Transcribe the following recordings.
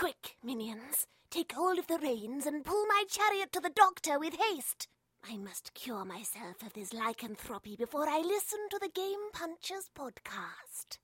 Quick, minions, take hold of the reins and pull my chariot to the doctor with haste. I must cure myself of this lycanthropy before I listen to the Game Punches podcast.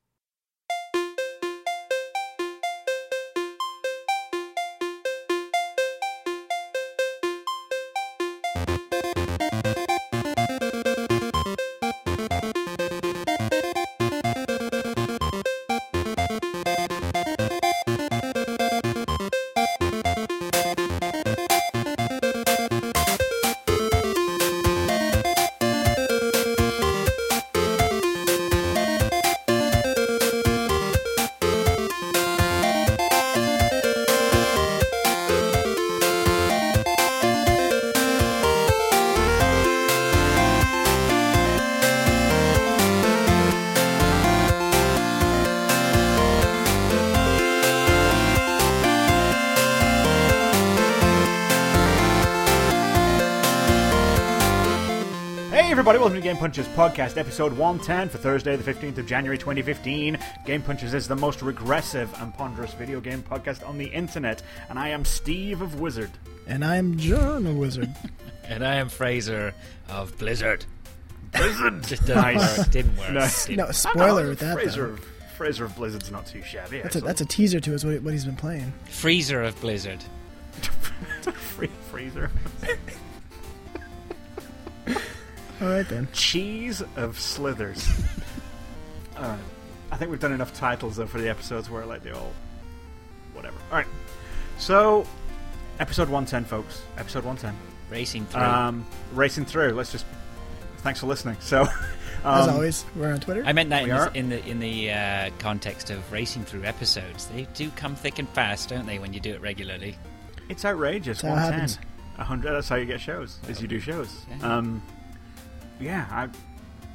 Game Punches Podcast, episode 110 for Thursday, the 15th of January 2015. Game Punches is the most regressive and ponderous video game podcast on the internet, and I am Steve of Wizard. And I'm John, of wizard. And I am Fraser of Blizzard. Blizzard! Just didn't Nice. work. Didn't work. No. Didn't no, work. spoiler with that. Fraser, Though. of, Fraser of Blizzard's not too shabby. That's a that's a teaser to us what, what he's been playing. Freezer of Blizzard. a free freezer. All right then. Cheese of Slithers. Alright. I think we've done enough titles though for the episodes where like they all whatever. Alright. So episode 110 folks. Episode 110. Racing through. Um, racing through. Let's just. Thanks for listening. So, As um, always, we're on Twitter. I meant that in are- the, in the in the uh, context of racing through episodes. They do come thick and fast, don't they, when you do it regularly? it's outrageous. That's how 110. 100. That's how you get shows. Is you do shows. Yeah. Um, yeah. I.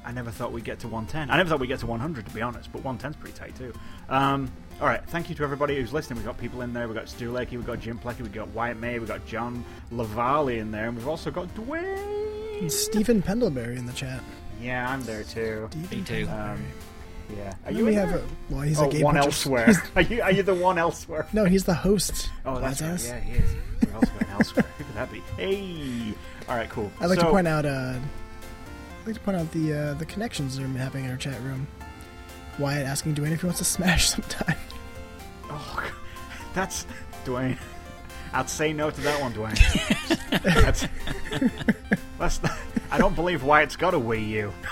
I never thought we'd get to 110. I never thought we'd get to 100, to be honest. But 110's pretty tight too. Um, all right. Thank you to everybody who's listening. We've got people in there. We've got Stu Lakey. We've got Jim Plecky. We've got Wyatt May. We've got John Lavalley in there, and we've also got Dwayne. And Stephen Pendlebury in the chat. Yeah, I'm there too. Stephen Me too. Um, yeah. Are you we have a, well, he's oh, a game one elsewhere. He's- are you are you the one elsewhere? no, he's the host. Oh, that's right. Yeah, he is. We're also going elsewhere. Who could that be? Hey. All right, cool. I'd like so, to point out. Uh, I'd like to point out the uh, the connections they're having in our chat room. Wyatt asking Dwayne if he wants to smash sometime. Oh, that's Dwayne. I'd say no to that one, Dwayne. that's, that's not, I don't believe Wyatt's got a Wii U.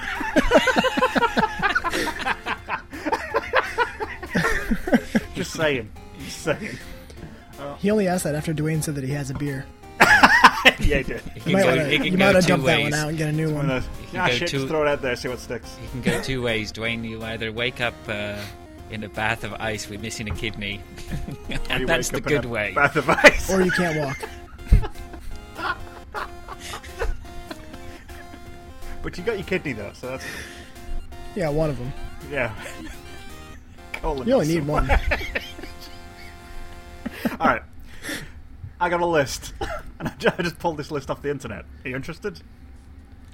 Just saying. Just saying. He only asked that after Dwayne said that he has a beer. yeah, he did. He You might go, wanna, he can you go might want to that one out and get a new One one. of those, can ah, go shit, two- just throw it out there, see what sticks. You can go two ways, Dwayne. You either wake up uh, in a bath of ice with missing a kidney, and that's the wake up in good way. Bath of ice. Or you can't walk. But you got your kidney though, so that's Yeah, one of them. yeah. Colon You only need so- one. All right, I got a list, and I just pulled this list off the internet. Are you interested?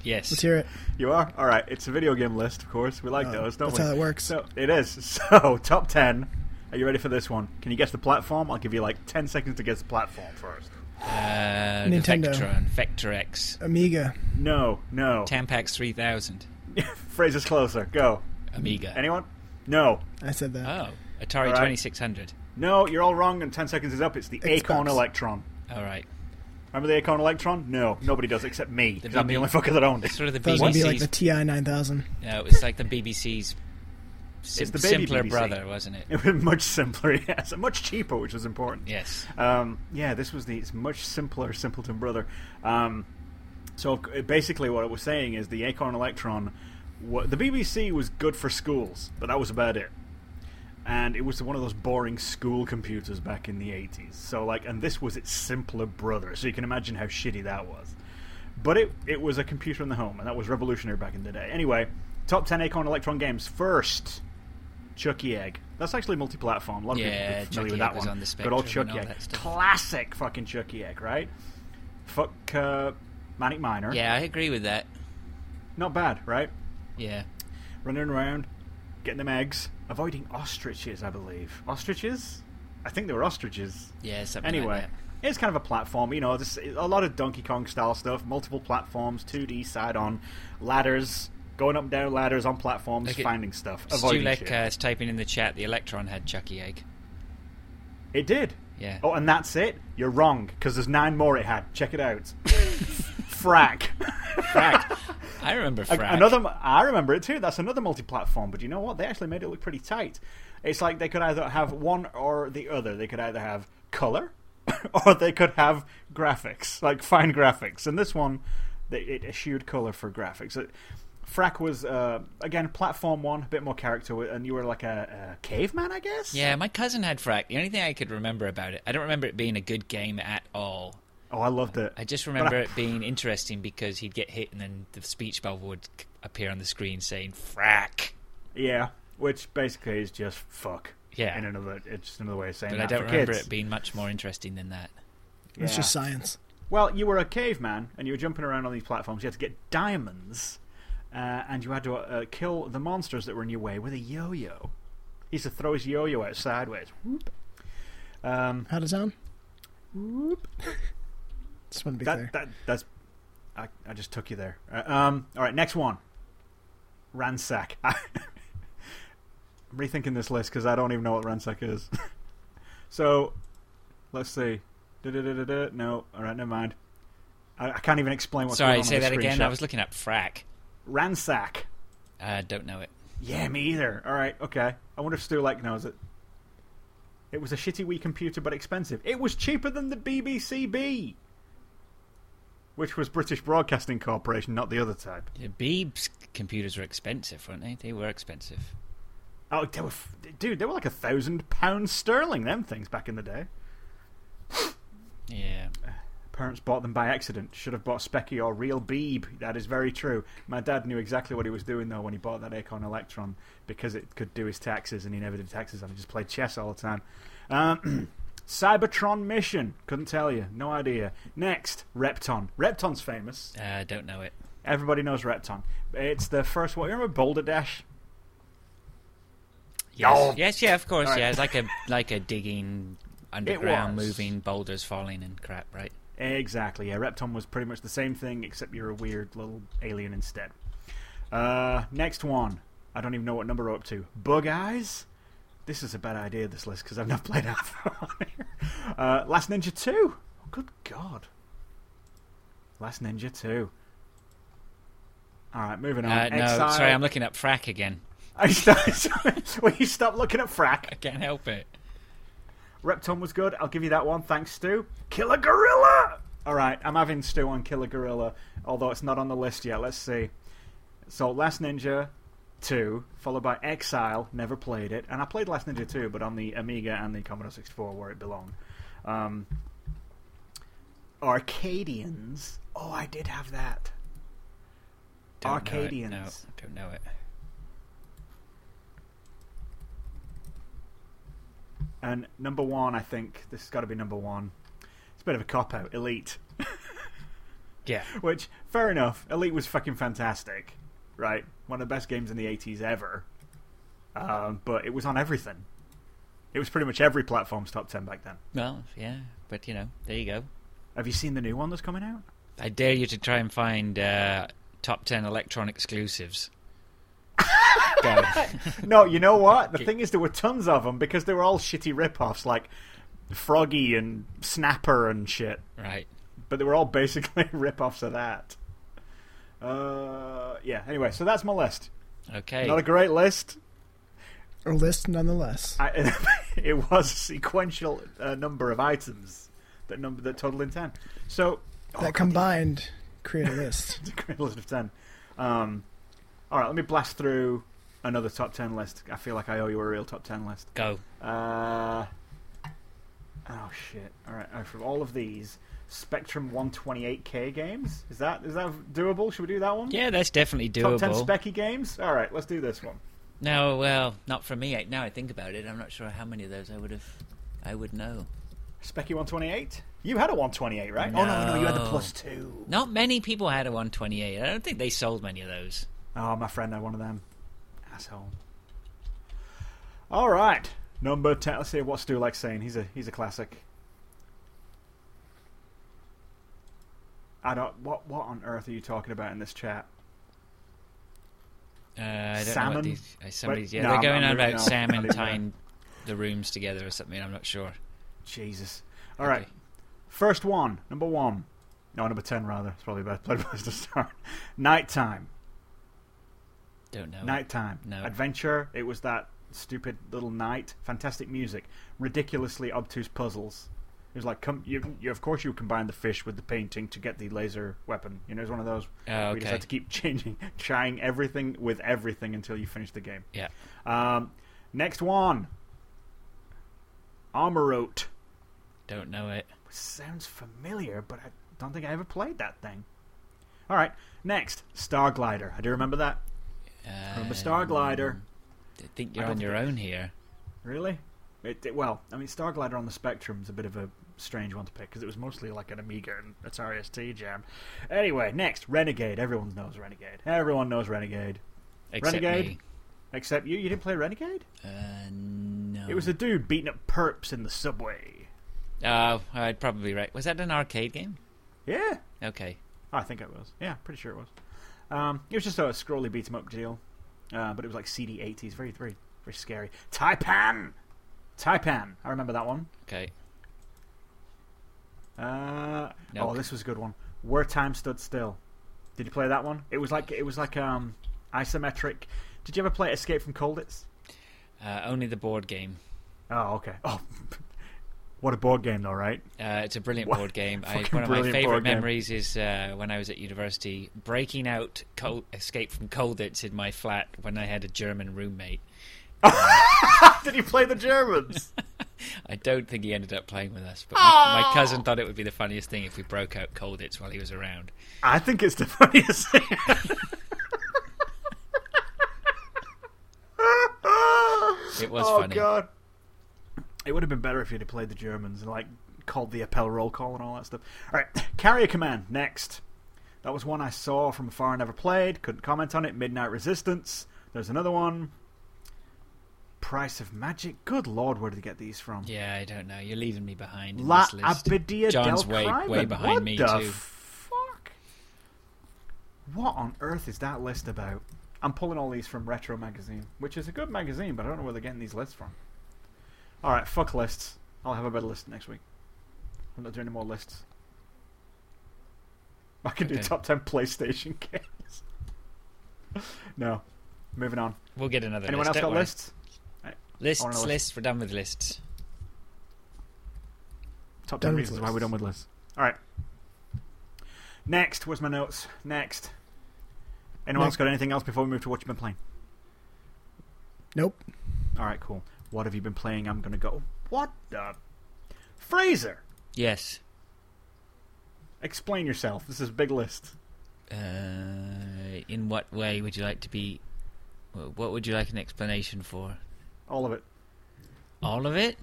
Yes. Let's hear it. You are. All right, it's a video game list, of course. We like Oh, those, don't that's we? how it works. So it is. So top ten. Are you ready for this one? Can you guess the platform? I'll give you like ten seconds to guess the platform first. Uh, the Nintendo. Vectron, Vector X, Amiga. No, no. Tampax 3000, Phrases closer. Go. Amiga. Anyone? No. I said that. Oh, Atari All right. 2600. No, you're all wrong, and ten seconds is up. It's the Xbox. Acorn Electron. All right. Remember the Acorn Electron? No, nobody does except me. 'cause I'm the only fucker that owned it. Sort of the That was gonna be like the TI 9000. no, it was like the BBC's sim- It's the baby simpler BBC. brother, wasn't it? It was much simpler, yes, and much cheaper, which was important. Yes. Um, yeah, this was the it's much simpler Simpleton Brother. Um, so basically, what it was saying is the Acorn Electron, wa the BBC was good for schools, but that was about it. And it was one of those boring school computers back in the eighties. So like, and this was its simpler brother. So you can imagine how shitty that was. But it it was a computer in the home, and that was revolutionary back in the day. Anyway, top ten Acorn Electron games first. Chuckie Egg. That's actually multi-platform. A lot of Yeah, people are familiar Chuckie with Egg that was one. on the Good old Chuckie Egg. Classic fucking Chuckie Egg, right? Fuck uh, Manic Miner. Yeah, I agree with that. Not bad, right? Yeah. Running around, getting them eggs, avoiding ostriches, I believe. Ostriches? I think they were ostriches. Yeah, something Anyway, like that. it's kind of a platform. You know, this, a lot of Donkey Kong style stuff. Multiple platforms, 2D side on ladders, going up and down ladders on platforms, finding stuff, avoiding Stulek shit. uh, is typing in the chat the Electron had Chuckie Egg. It did. Yeah. Oh, and that's it? You're wrong, because there's nine more it had. Check it out. Frak. Frak. I remember A- Frak. Another, I remember it too. That's another multi-platform. But you know what? They actually made it look pretty tight. It's like they could either have one or the other. They could either have color, or they could have graphics, like fine graphics. And this one, they, it eschewed color for graphics. It, Frak was uh, again platform one, a bit more character, and you were like a, a caveman, I guess. Yeah, my cousin had Frak. The only thing I could remember about it, I don't remember it being a good game at all. Oh, I loved it. I just remember I- it being interesting because he'd get hit and then the speech bubble would appear on the screen saying "frak." Yeah, which basically is just fuck. Yeah. In another, it's just another way of saying But that I don't for remember kids. it being much more interesting than that. It's just science. Well, you were a caveman and you were jumping around on these platforms. You had to get diamonds, uh, and you had to uh, kill the monsters that were in your way with a yo-yo. He used to throw his yo-yo out sideways. Whoop. Um, How does it sound? Whoop. Just want to be that, clear. that that's I, I just took you there. Uh, um, all right, next one. Ransack. I'm rethinking this list because I don't even know what Ransack is. so, let's see. Da-da-da-da-da. No, all right, never mind. I, I can't even explain what's Sorry, going on Sorry, say on the that again. I was looking up Frak. Ransack. I don't know it. Yeah, me either. All right, okay. I wonder if Stu Lakey knows it. It was a shitty wee computer, but expensive. It was cheaper than the BBCB, which was British Broadcasting Corporation, not the other type. Yeah, Beeb's computers were expensive, weren't they? They were expensive. Oh, they were, f- dude, they were like a thousand pounds sterling. Them things back in the day. Yeah. Parents bought them by accident. Should have bought Speccy or Real Beeb. That is very true. My dad knew exactly what he was doing though when he bought that Acorn Electron because it could do his taxes and he never did taxes and he just played chess all the time. Um, Cybertron Mission. Couldn't tell you. No idea. Next, Repton. Repton's famous. I uh, don't know it. Everybody knows Repton. It's the first one. You remember Boulder Dash? Yes, Yo. yes, yeah, of course, All right. yeah. It's like a like a digging underground, moving boulders falling and crap, right? Exactly, yeah. Repton was pretty much the same thing, except you're a weird little alien instead. Uh, next one. I don't even know what number we're up to. Bug Eyes? This is a bad idea, this list, because I've not played half on here. Uh, Last Ninja 2. Oh, good God. Last Ninja 2. Alright, moving on. Uh, no, Exile. sorry, I'm looking up Frak again. I Will you stop looking at Frak? I can't help it. Repton was good. I'll give you that one. Thanks, Stu. Killer Gorilla! Alright, I'm having Stu on Killer Gorilla, although it's not on the list yet. Let's see. So, Last Ninja 2, followed by Exile. Never played it. And I played Last Ninja 2, but on the Amiga and the Commodore 64 where it belonged. Um, Arcadians. Oh, I did have that. Don't know. Arcadians. No, I don't know it. And number one, I think this has got to be number one. It's a bit of a cop out. Elite. Yeah. Which, fair enough. Elite was fucking fantastic, right? One of the best games in the 80s ever. Um, but it was on everything. It was pretty much every platform's top 10 back then. Well, yeah, but you know, there you go. Have you seen the new one that's coming out? I dare you to try and find uh, top ten Electron exclusives. No, you know what? The thing is, there were tons of them because they were all shitty rip-offs, like Froggy and Snapper and shit. right. But they were all basically rip-offs of that. Uh, yeah. Anyway, so that's my list. Okay. Not a great list. A list, nonetheless. I, it was a sequential uh, number of items that number that total in ten. So oh, that combined create a list. create a list of ten. Um, all right, let me blast through another top ten list. I feel like I owe you a real top ten list. Go. Uh, oh shit! All right, uh, from all of these, Spectrum 128K games is that is that doable? Should we do that one? Yeah, that's definitely doable. Top ten Speccy games. All right, let's do this one. no, well, not for me. Now I think about it, I'm not sure how many of those I would have. I would know. Speccy 128. You had a 128, right? Oh no, no, you had the plus two. Not many people had a 128. I don't think they sold many of those. Oh, my friend had one of them. Asshole. All right. Number ten. Let's see what Stu likes saying. He's a he's a classic. I don't. What what on earth are you talking about in this chat? Uh, I don't know Salmon? what these. Uh, somebody's, yeah, no, they're going I'm on about on. Sam and leave tying the rooms together or something. I'm not sure. Jesus. All right. Okay. First one. Number one. No, number ten rather. It's probably better place to start. Knight Tyme. Don't know. Knight Tyme. No. Adventure. It was that stupid little knight. Fantastic music. Ridiculously obtuse puzzles. It was like, come, you, you, of course, you combine the fish with the painting to get the laser weapon. You know, it's one of those. Oh, where You just okay. have to keep changing, trying everything with everything until you finish the game. Yeah. Um, next one. Amaurote. Don't know it. Sounds familiar, but I don't think I ever played that thing. All right, next Star Glider. I do remember that. Remember Star Glider? Um, I think you're don't on your think- own here. Really? It, it- well, I mean, Star Glider on the Spectrum is a bit of a strange one to pick because it was mostly like an Amiga and Atari ST jam. Anyway, next Renegade. Everyone knows Renegade. Everyone knows Renegade, Except Renegade? me. except you. You didn't play Renegade? Uh, no. It was a dude beating up perps in the subway. Oh, I'd probably right. Was that an arcade game? Yeah, Okay. I think it was. Yeah, pretty sure it was. Um, it was just a scrolly beat 'em up deal, uh, but it was like CD 80s, very, very, very scary. Taipan, Taipan. I remember that one. Okay. Uh, No. Oh, this was a good one. Where Time Stood Still. Did you play that one? It was like it was like um isometric. Did you ever play Escape from Colditz? Uh, only the board game. Oh, okay. Oh, what a board game, though, right? Uh, it's a brilliant What- board game. I, one of my favorite game. memories memories is uh, when I was at university, breaking out Col- Escape from Colditz in my flat when I had a German roommate. Did you play the Germans? I don't think he ended up playing with us, but my, my cousin thought it would be the funniest thing if we broke out Colditz while he was around. I think it's the funniest thing. It was oh, funny. god. It would have been better if you'd have played the Germans and like called the Appel roll call and all that stuff. All right, Carrier Command next. That was one I saw from afar and never played. Couldn't comment on it. Midnight Resistance. There's another one. Price of Magic. Good lord, where did they get these from? Yeah, I don't know. You're leaving me behind in La this list. Abadia John's del way- Crimen. way behind what me, the too. Fuck. What on earth is that list about? I'm pulling all these from Retro Magazine, which is a good magazine, but I don't know where they're getting these lists from. All right, fuck lists. I'll have a better list next week. I'm not doing any more lists. I can do top ten PlayStation games. no, moving on. We'll get another Anyone list. else got worry. lists? Lists, list. lists. We're done with lists. Top Done ten with reasons why we're done with lists. All right. Next, where's my notes? Next. Anyone else Next. got anything else before we move to what you've been playing? Nope. All right, cool. What have you been playing? I'm gonna go. What the? Fraser, Yes. explain yourself. This is a big list. Uh, in what way would you like to be? wh- What would you like an explanation for? All of it. All of it?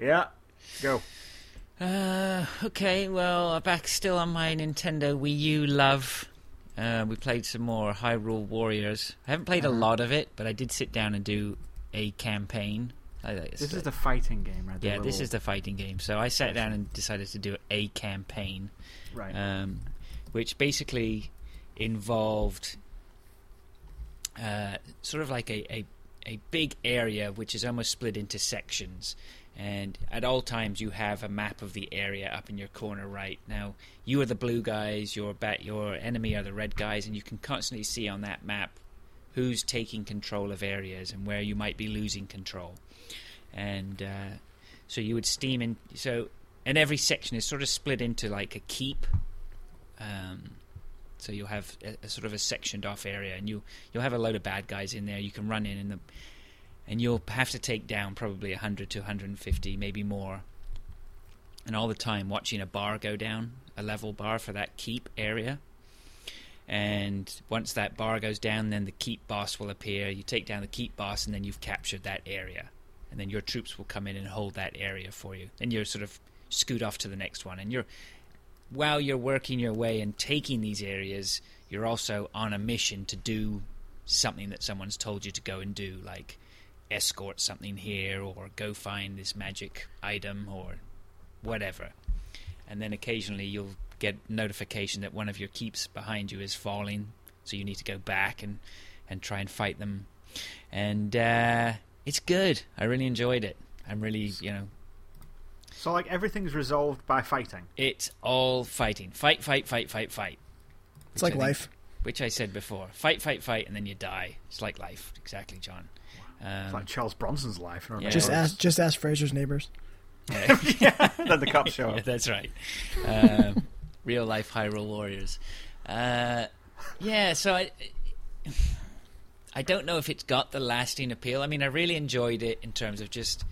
Yeah. Go. Uh, okay. Well, back still on my Nintendo Wii U love. Uh, we played some more Hyrule Warriors. I haven't played a Uh-huh. lot of it, but I did sit down and do a campaign. I, This is the fighting game, right? The yeah, this is the fighting game. So I sat down and decided to do a campaign. right. um, which basically involved uh, sort of like a, a, a big area which is almost split into sections. And at all times, you have a map of the area up in your corner right. Now, you are the blue guys, your bat, your enemy are the red guys, and you can constantly see on that map who's taking control of areas and where you might be losing control. And uh, so you would steam in. So, and every section is sort of split into like a keep. Um, so you'll have a, a sort of a sectioned off area, and you you'll have a load of bad guys in there. You can run in, and the and you'll have to take down probably 100 to 150, maybe more. And all the time watching a bar go down, a level bar for that keep area. And once that bar goes down, then the keep boss will appear. You take down the keep boss, and then you've captured that area. And then your troops will come in and hold that area for you. Then you're sort of scoot off to the next one. And you're while you're working your way and taking these areas, you're also on a mission to do something that someone's told you to go and do, like escort something here or go find this magic item or whatever. And then occasionally you'll get notification that one of your keeps behind you is falling, so you need to go back and and try and fight them. And uh, it's good. I really enjoyed it. I'm really, you know, So, like, everything's resolved by fighting. it's all fighting. Fight, fight, fight, fight, fight. It's like think- life. Which I said before. Fight, fight, fight, and then you die. It's like life. Exactly, John. It's Um, like Charles Bronson's life. Yeah. Just ask, just ask Fraser's neighbors. yeah. then the cops show Yeah, up. that's right. Um, real life Hyrule Warriors. Uh, yeah, so I, I don't know if it's got the lasting appeal. I mean, I really enjoyed it in terms of just.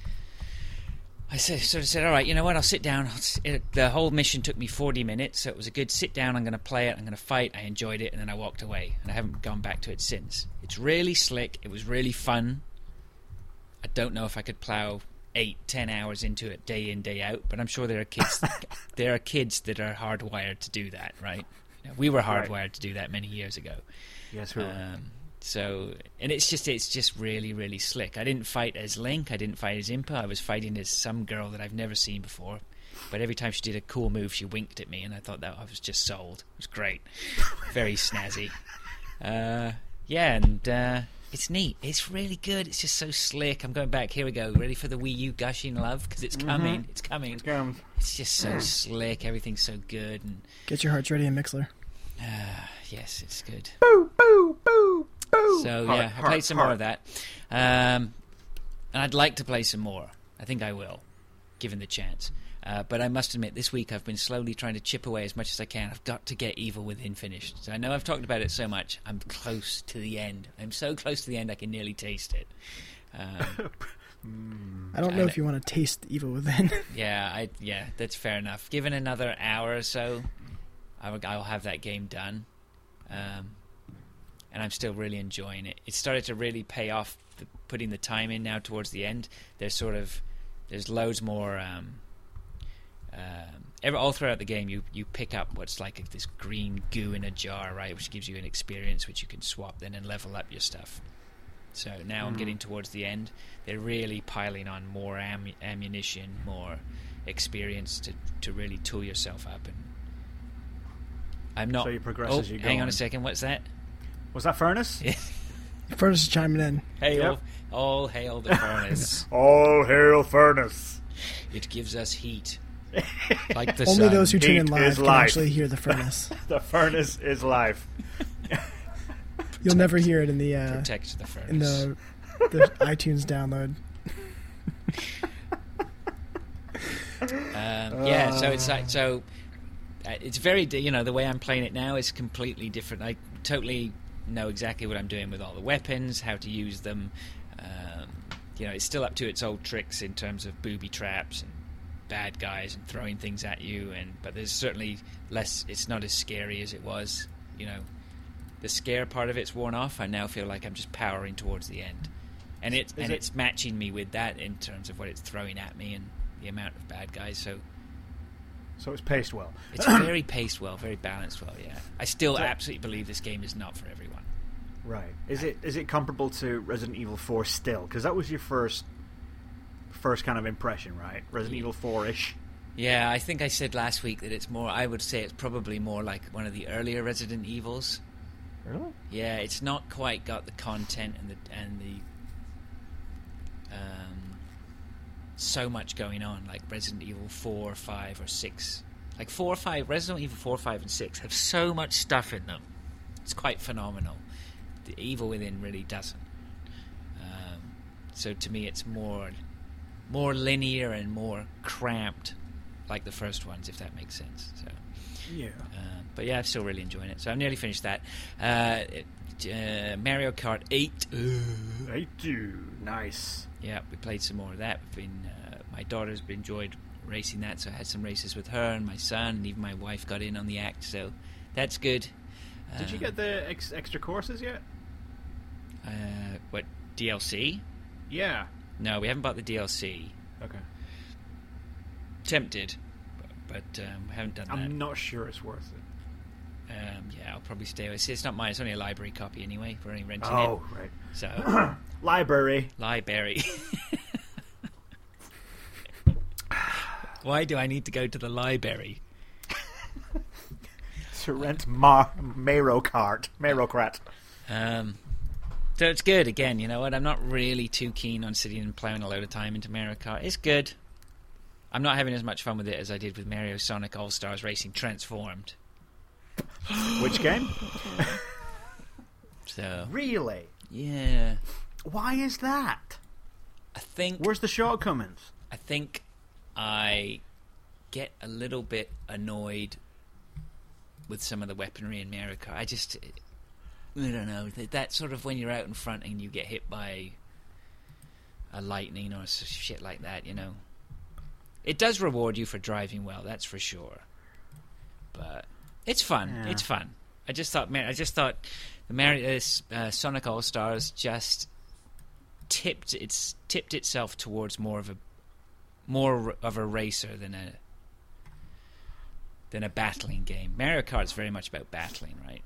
I said, sort of said, all right, you know what? I'll sit down. I'll s- It, the whole mission took me 40 minutes, so it was a good sit down. I'm going to play it. I'm going to fight. I enjoyed it, and then I walked away, and I haven't gone back to it since. It's really slick. It was really fun. I don't know if I could plow eight, ten hours into it day in, day out, but I'm sure there are kids. there are kids that are hardwired to do that, right? We were Right. hardwired to do that many years ago. Yes, we were. Um, so, and it's just it's just really really slick. I didn't fight as Link. I didn't fight as Impa. I was fighting as some girl that I've never seen before. But every time she did a cool move, she winked at me, and I thought that I was just sold. It was great, very snazzy. Uh, yeah, and uh, it's neat. It's really good. It's just so slick. I'm going back. Here we go. Ready for the Wii U gushing love because it's coming. It's coming. Um, It's just so slick. Everything's so good, and Get your hearts ready in Mixler. uh, yes, it's good. boo, boo, boo, boo. So Heart, yeah, I played some more of that, um, and I'd like to play some more. I think I will, given the chance. Uh, but I must admit, this week I've been slowly trying to chip away as much as I can. I've got to get Evil Within finished. So I know I've talked about it so much. I'm close to the end. I'm so close to the end I can nearly taste it. Um, I don't know And- if you want to taste evil within. yeah, I yeah, that's fair enough. Given another hour or so, I will, I'll have that game done, um, and I'm still really enjoying it. It started to really pay off, the, putting the time in now towards the end. There's sort of there's loads more. Um, um, every, all throughout the game, you you pick up what's like this green goo in a jar, right, which gives you an experience which you can swap then and level up your stuff. So now I'm getting towards the end. They're really piling on more am- ammunition, more experience to, to really tool yourself up. And I'm not. So you progress oh, as you go hang on on. a second. What's that? Was that Furnace? Furnace is chiming in. Hail! Yep. All hail the furnace! All hail Furnace. it gives us heat, like the Only sun. those who tune in live can life. actually hear the furnace. The furnace is life. You'll never hear it in the uh, protect the furnace. in the the iTunes download. Um, yeah, so it's like so. Uh, it's very you know the way I'm playing it now is completely different. I totally know exactly what I'm doing with all the weapons, how to use them. Um, you know, it's still up to its old tricks in terms of booby traps and bad guys and throwing things at you. And but there's certainly less. It's not as scary as it was. You know, the scare part of it's worn off. I now feel like I'm just powering towards the end, and it and it- it's matching me with that in terms of what it's throwing at me and the amount of bad guys. So So it's paced well. it's very paced well, very balanced well. Yeah, I still So- absolutely believe this game is not for everyone. Right. Is it is it comparable to Resident Evil 4 still? Because that was your first first kind of impression, right? Resident Evil 4 ish. Yeah, I think I said last week that it's more. I would say it's probably more like one of the earlier Resident Evils. Really? Yeah, it's not quite got the content and the and the um, so much going on like Resident Evil four, five, or six. Like four or five, Resident Evil four, five, and six have so much stuff in them. It's quite phenomenal. The Evil Within really doesn't. Um, so to me, it's more more linear and more cramped, like the first ones, if that makes sense. So. Yeah. Uh, but yeah, I'm still really enjoying it. So I'm nearly finished that. Uh, it- uh, Mario Kart 8. uh, I do. Nice. yeah, we played some more of that. We've been, uh, my daughter's enjoyed racing that, so I had some races with her and my son, and even my wife got in on the act. So that's good. Did you Um, get the ex- extra courses yet? Uh, what DLC? Yeah. No, we haven't bought the DLC. Okay. Tempted, but, but um, we haven't done that. I'm not sure it's worth it. Um, yeah, I'll probably stay. It's, it's not mine. It's only a library copy anyway. We're only renting Oh, it. Oh, right. So Library. library. Why do I need to go to the library? To rent Mar- Mero Kart. Mero Kart. Um, so it's good. Again, you know what? I'm not really too keen on sitting and plowing a load of time into Mario Kart. It's good. I'm not having as much fun with it as I did with Mario Sonic All Stars Racing Transformed. Which game? So Really? yeah, Why is that? I think Where's the shortcomings? I think I get a little bit annoyed with some of the weaponry in Mario Kart. I just, I don't know, that, that sort of when you're out in front and you get hit by a lightning or shit like that, you know. It does reward you for driving well, that's for sure. But it's fun. Yeah. It's fun. I just thought, Mar- I just thought the Mario uh, uh, Sonic All Stars just tipped its tipped itself towards more of a more of a racer than a than a battling game. Mario Kart's very much about battling, right?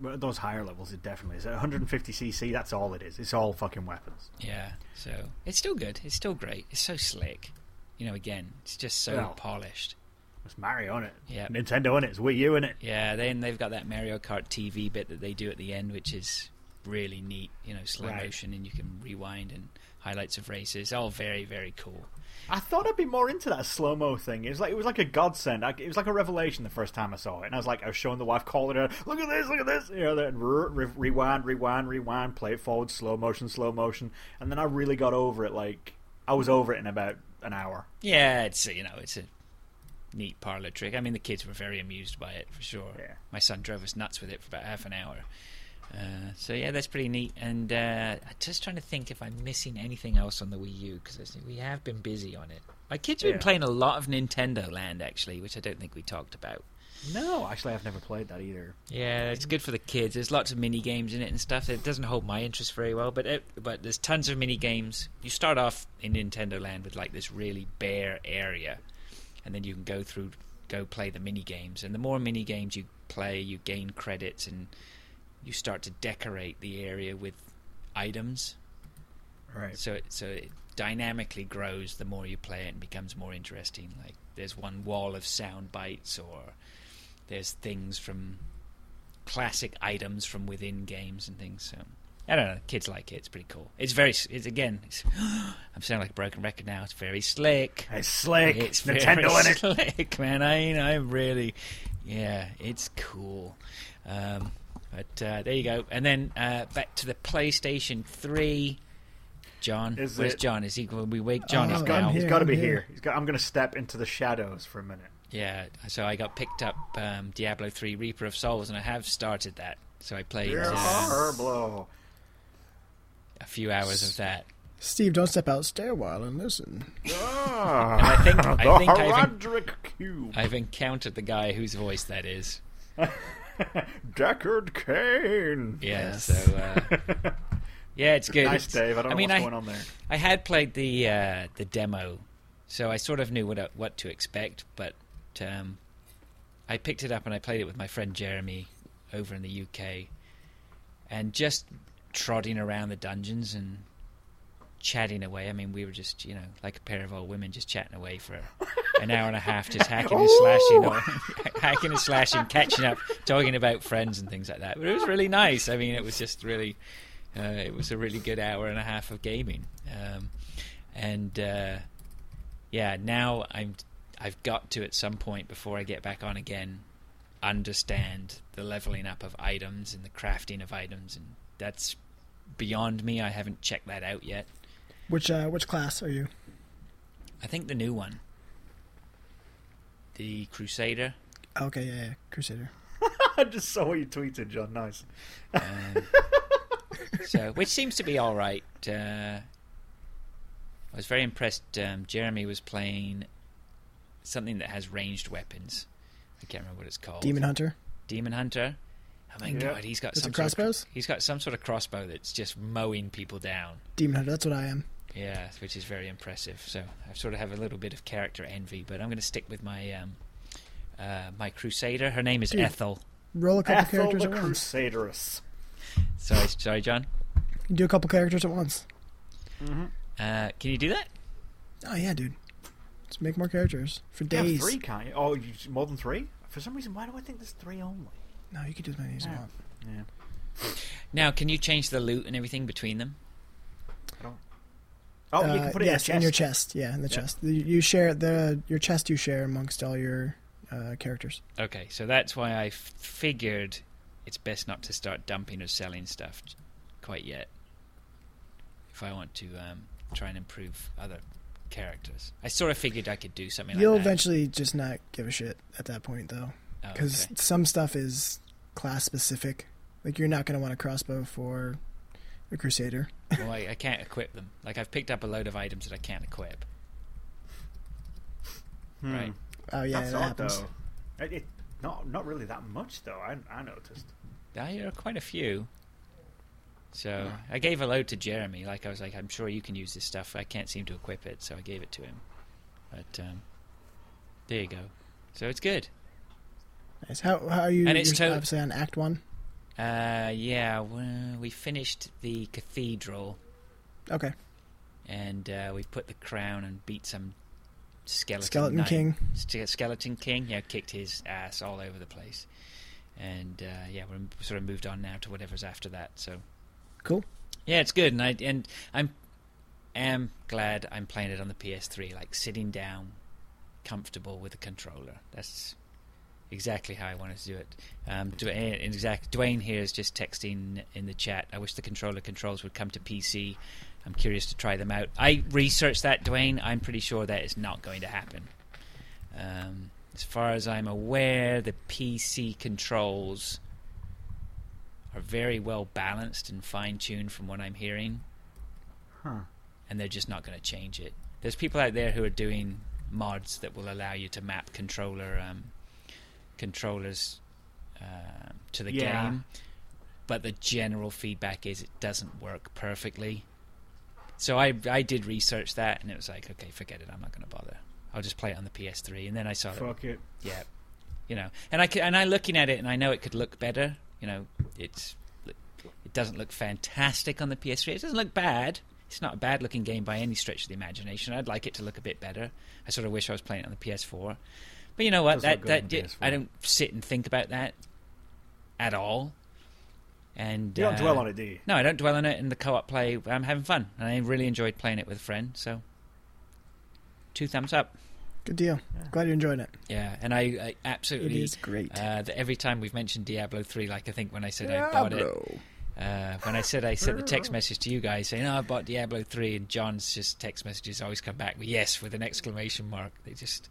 Those higher levels, it definitely is. At 150cc, that's all it is. It's all fucking weapons. Yeah. So it's still good. It's still great. It's so slick. You know, again, it's just so Well. polished. It's Mario in it. Yeah. Nintendo in it. It's Wii U in it. Yeah. Then they've got that Mario Kart TV bit that they do at the end, which is really neat. You know, slow Right. motion, and you can rewind and highlights of races. All very, very cool. I thought I'd be more into that slow mo thing. It was like it was like a godsend. I, it was like a revelation the first time I saw it, and I was like, I was showing the wife, calling her, "Look at this, look at this!" You know, then re- re- rewind, rewind, rewind, play it forward, slow motion, slow motion, and then I really got over it. Like I was over it in about an hour. Yeah, it's you know, it's a neat parlor trick. I mean, the kids were very amused by it for sure. Yeah. My son drove us nuts with it for about half an hour. Uh, so yeah, that's pretty neat. And uh, I'm just trying to think if I'm missing anything else on the Wii U because we have been busy on it. My kids have been playing a lot of Nintendo Land actually, which I don't think we talked about. No, actually, I've never played that either. Yeah, it's good for the kids. There's lots of mini games in it and stuff. It doesn't hold my interest very well, but it, but there's tons of mini games. You start off in Nintendo Land with like this really bare area, and then you can go through, go play the mini games. And the more mini games you play, you gain credits, and you start to decorate the area with items. Right. So it, so it dynamically grows the more you play it and becomes more interesting. Like there's one wall of sound bites, or there's things from classic items from within games and things. So I don't know. Kids like it. It's pretty cool. It's very. It's again. It's, I'm sounding like a broken record now. It's very slick. It's slick. It's Nintendo very in it. slick, man. I I'm really, yeah, it's cool. Um, but uh, there you go. And then uh, back to the PlayStation Three. John, Is where's it- John? Is he? going to be wake John, Oh, he's gone. He's here, got to be here. here. He's got, I'm going to step into the shadows for a minute. Yeah. So I got picked up um, Diablo Three Reaper of Souls, and I have started that. So I played uh, Diablo. a few hours of that. Steve, don't step out stairwell and listen. Ah, And I think- I think I've- Roderick Cube. I've encountered the guy whose voice that is. Deckard Cain. Yeah. Yes. So uh, yeah, it's good. Nice, It's- Dave. I don't know mean, what's I, going on there. I had played the uh, the demo, so I sort of knew what what to expect. But um, I picked it up and I played it with my friend Jeremy over in the UK, and just trotting around the dungeons and chatting away. I mean, we were just you know like a pair of old women just chatting away for an hour and a half, just hacking and slashing, or, hacking and slashing, catching up, talking about friends and things like that. But it was really nice. I mean, it was just really. Uh, it was a really good hour and a half of gaming, um, and uh, yeah, now I'm I've got to at some point before I get back on again understand the leveling up of items and the crafting of items, and that's beyond me. I haven't checked that out yet. Which uh, which class are you? I think the new one, the Crusader. Okay, yeah, yeah, Crusader. I just saw what you tweeted, John. Nice. Um, so, which seems to be all right. Uh, I was very impressed. Um, Jeremy was playing something that has ranged weapons. I can't remember what it's called. Demon Hunter. Demon Hunter. Oh my Yeah. god, he's got Is it some sort of- crossbows? he's got some sort of crossbow that's just mowing people down. Demon Hunter. That's what I am. Yeah, which is very impressive. So I sort of have a little bit of character envy, but I'm going to stick with my um, uh, my crusader. Her name is Dude. Ethel. roll a couple Ethel characters the at once. Crusaderess. Sorry, sorry, John. You do a couple characters at once. Uh, can you do that? Oh yeah, dude. Let's make more characters for You have three, can't you? Oh, you, more than three? For some reason, why do I think there's three only? No, you can do as many as you want. Yeah. Now, can you change the loot and everything between them? I don't. Oh, you Uh, can put it yes, in, in your your chest. chest. Yeah, in the Yeah. chest. You- You share the your chest. You share amongst all your uh, characters. Okay, so that's why I f- figured it's best not to start dumping or selling stuff quite yet. If I want to um, try and improve other characters, I sort of figured I could do something You'll like that. eventually just not give a shit at that point, though, Oh, because okay. some stuff is class specific. Like you're not going to want a crossbow for a crusader. well, I, I can't equip them. Like I've picked up a load of items that I can't equip. Hmm. Right. Oh yeah, That's that odd, happens. though. It, it, not, not really that much, though, I, I noticed. There are quite a few. So I gave a load to Jeremy. Like I was like, I'm sure you can use this stuff. I can't seem to equip it, so I gave it to him. But um, there you go. So it's good. Nice. How how are you? And it's to- obviously on Act One. Uh, yeah, we finished the cathedral, Okay. and uh, we put the crown and beat some skeleton. Skeleton knight- King. Skeleton king. Yeah, kicked his ass all over the place. And uh, yeah, we're sort of moved on now to whatever's after that. So Cool. yeah, it's good, and I and I'm am glad I'm playing it on the PS3, like sitting down, comfortable with a controller. That's exactly how I wanted to do it. Um, Dwayne, exact, Dwayne here is just texting in the chat. I wish the controller controls would come to PC. I'm curious to try them out. I researched that, Dwayne. I'm pretty sure that is not going to happen. Um, as far as I'm aware, the PC controls are very well balanced and fine tuned from what I'm hearing, Huh. and they're just not going to change it. There's people out there who are doing mods that will allow you to map controller um, controllers uh, to the Yeah. game, but the general feedback is it doesn't work perfectly. So I I did research that, and it was like, okay, forget it. I'm not going to bother. I'll just play it on the PS3. And then I saw that Fuck it. yeah, you know, and I c- and I looking at it, and I know it could look better. You know, it's it doesn't look fantastic on the PS3. It doesn't look bad. It's not a bad looking game by any stretch of the imagination. I'd like it to look a bit better. I sort of wish I was playing it on the PS4. But you know what? That that on di- PS4. I don't sit and think about that at all. And You don't uh, dwell on it, do you? No, I don't dwell on it. In the co-op play, I'm having fun, and I really enjoyed playing it with a friend. So, two thumbs up. Good deal. Glad you enjoyed it. Yeah, and I, I absolutely It is great. uh, that every time we've mentioned Diablo three, like I think when I said I bought it, uh, when I said I sent the text message to you guys saying, "Oh, I bought Diablo 3 and John's just text messages always come back with yes with an exclamation mark. They just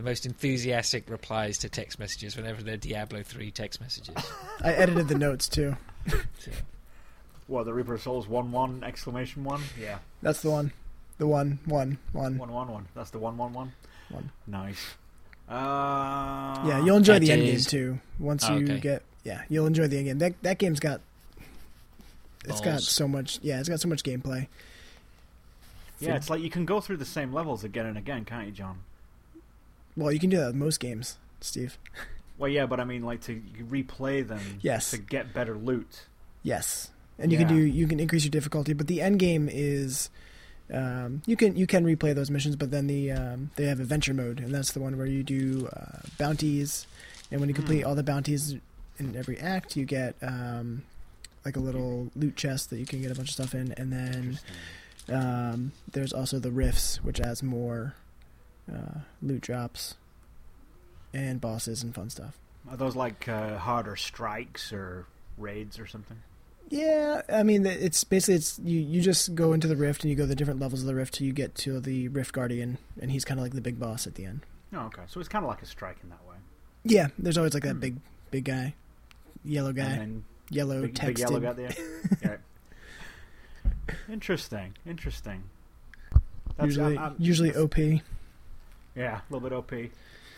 the most enthusiastic replies to text messages whenever they're Diablo three text messages. I edited the notes too. So, What, the Reaper of Souls 1 1 exclamation 1? Yeah. That's the one. The one, one, one. 1 1 1. That's the 1 1 1. One. Nice. Uh, Yeah, you'll enjoy the end game too. Once Oh, you okay. get, yeah, you'll enjoy the end game. That that game's got, it's got so much. Yeah, it's got so much gameplay. Yeah, it's like you can go through the same levels again and again, can't you, John? Well, you can do that with most games, Steve. Well, yeah, but I mean, like to replay them Yes. to get better loot. Yes, and you can do you can increase your difficulty, but the end game is. Um, you can you can replay those missions, but then the um, they have adventure mode, and that's the one where you do uh, bounties, and when you complete all the bounties in every act, you get um, like a little loot chest that you can get a bunch of stuff in, and then um, there's also the rifts, which adds more uh, loot drops and bosses and fun stuff. Are those like uh, harder strikes or raids or something? Yeah, I mean it's basically it's you you just go into the rift and you go the different levels of the rift till you get to the rift guardian and he's kind of like the big boss at the end. Oh, okay. So it's kind of like a strike in that way. Yeah, there's always like that Hmm. big big guy, yellow guy, And then yellow big, texted. big yellow guy there. yeah. Interesting. Interesting. That's, usually I'm- I'm- usually OP. Yeah, a little bit OP.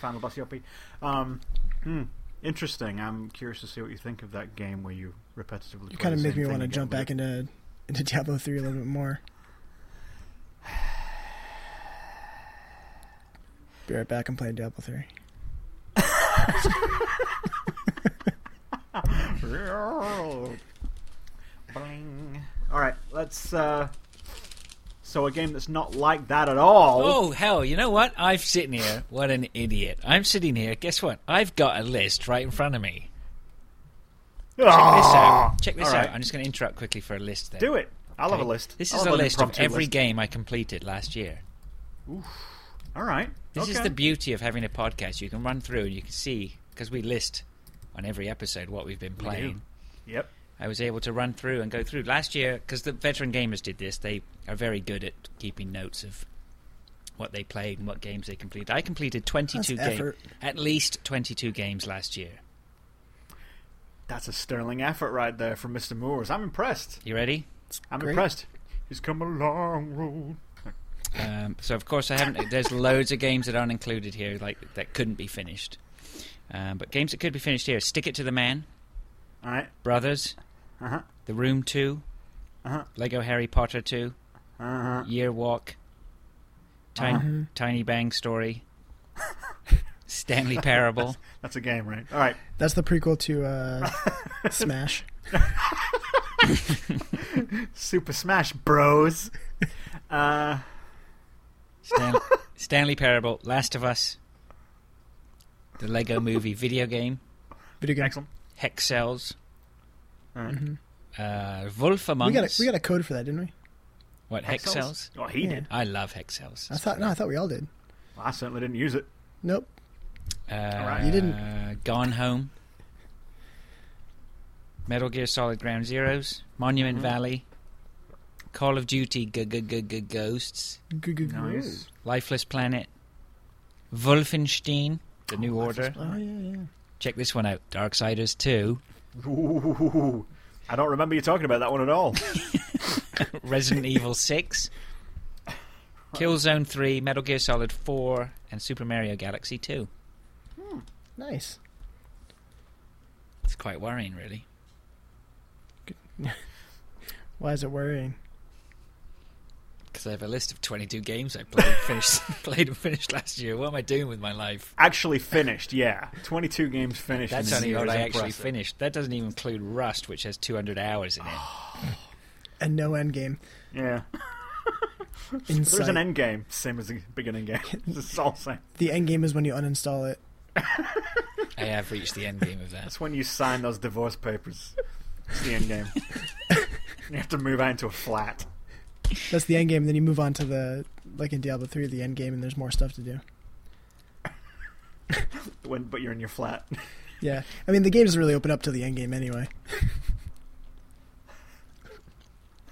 Final boss OP. Um, hmm, interesting. I'm curious to see what you think of that game where you repetitively. You kind of make me want to jump back into into Diablo three a little bit more. Be right back. I'm playing Diablo three. Bling. All right, let's. Uh, so a game that's not like that at all. Oh hell! You know what? I'm sitting here. What an idiot! I'm sitting here. Guess what? I've got a list right in front of me. Check this ah! out. Check this All out. I'm just going to interrupt quickly for a list. There. Do it. I'll have a list. This I'll is a list of every list. game I completed last year. All right. This is the beauty of having a podcast. You can run through and you can see because we list on every episode what we've been We playing. Yep. I was able to run through and go through last year because the veteran gamers did this. They are very good at keeping notes of what they played and what games they completed. I completed 22 games, at least 22 games last year. That's a sterling effort right there from Mr. Moores. I'm impressed. You ready? I'm Great. impressed. He's come a long road. Um, so of course I haven't. There's loads of games that aren't included here, like that couldn't be finished. Um, but games that could be finished here: Stick It to the Man, All right. Brothers, Uh huh. The Room Two, Uh-huh. Lego Harry Potter Two, Uh huh. Year Walk, Tiny, Uh-huh. Tiny Bang Story, Stanley Parable. That's a game, right? All right. That's the prequel to uh, Smash. Super Smash Bros. Uh, Stan- Stanley Parable, Last of Us, the Lego Movie video game, Video game. excellent. Hexcells, All right. uh, Wolf Among We got Us. a, we got a code for that, didn't we? what Hex Hexels? Cells? Oh, he Yeah. did. I love Hexcells. I thought no, I thought we all did. I certainly didn't use it. Nope. Uh, right. You didn't- Gone Home. Metal Gear Solid Ground Zeroes. Monument Mhm. Valley. Call of Duty G- G- G- G- Ghosts. Good, good, Nice. Lifeless Planet. Wolfenstein. The New Order. Oh yeah, yeah. Check this one out. Darksiders 2. Ooh, I don't remember you talking about that one at all. Resident Evil 6. Killzone 3. Metal Gear Solid 4. And Super Mario Galaxy 2. Hmm, nice. It's quite worrying, really. Why is it worrying? Because I have a list of 22 games I played, finished, played and finished last year. What am I doing with my life? Actually finished, yeah. 22 games finished. That's in a only year what is I actually finished. That doesn't even include Rust, which has 200 hours in it. Oh. And no end game. Yeah. There's an end game, same as the beginning game. It's all the same. The end game is when you uninstall it. I have reached the end game of that. That's when you sign those divorce papers. It's the end game. you have to move out into a flat. That's the end game. And then you move on to the like in Diablo three, the end game, and there's more stuff to do. When, but you're in your flat. Yeah, I mean the game doesn't really open up to the end game anyway.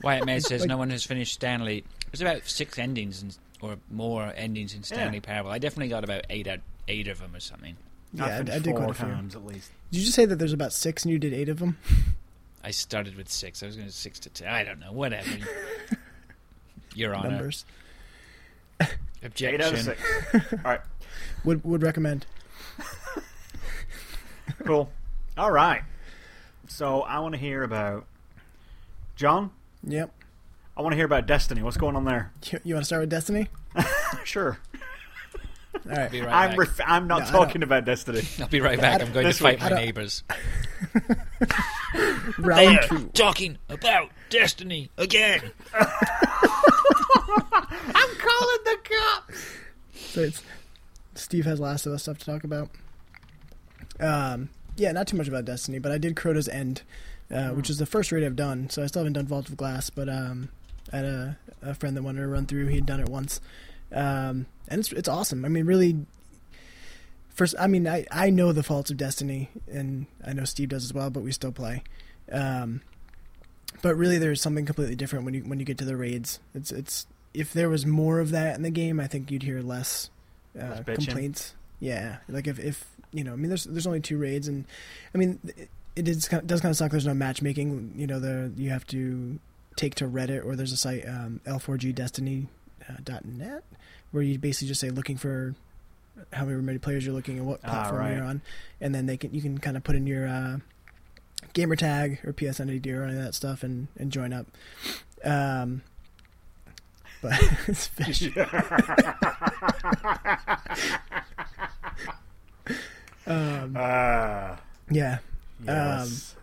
Wyatt Med says Like- no one has finished Stanley. There's about six endings and, or more endings in Stanley Yeah. Parable. I definitely got about eight out, eight of them or something. Yeah, I've I, did four quite a few. times at least. Did you just say that there's about six and you did eight of them? I started with six. I was going to six to ten. I don't know. Whatever. Your Honor. Numbers Objection. Eight out of six. All right, would would recommend. cool. All right. So I want to hear about John. Yep. I want to hear about Destiny. What's going on there? You, you want to start with Destiny? Sure. All right. Be right I'm back. ref- I'm not No, I talking about Destiny. I'll be right back. I'm going to This fight week- my neighbors. Round two. talking about Destiny again. I'm calling the cops. So it's Steve has Last of Us stuff to talk about. Um, yeah, not too much about Destiny, but I did Crota's End, uh, which is the first raid I've done. So I still haven't done Vault of Glass, but um, I had a, a friend that wanted to run through. He'd done it once, um, and it's it's awesome. I mean, really. First, I mean, I, I know the faults of Destiny, and I know Steve does as well, but we still play. Um, but really, there's something completely different when you when you get to the raids. It's it's if there was more of that in the game, I think you'd hear less uh, complaints. Yeah, like if, if you know, I mean, there's there's only two raids, and I mean, it, it is kind of, does kind of suck. There's no matchmaking. You know, the you have to take to Reddit or there's a site um, LFGDestiny uh, dot net where you basically just say looking for how many players you're looking and what Ah, platform right. you're on, and then they can you can kind of put in your uh, gamer tag or PSN ID or any of that stuff and and join up. Um, but it's fish. Um, Uh, yeah, Yes.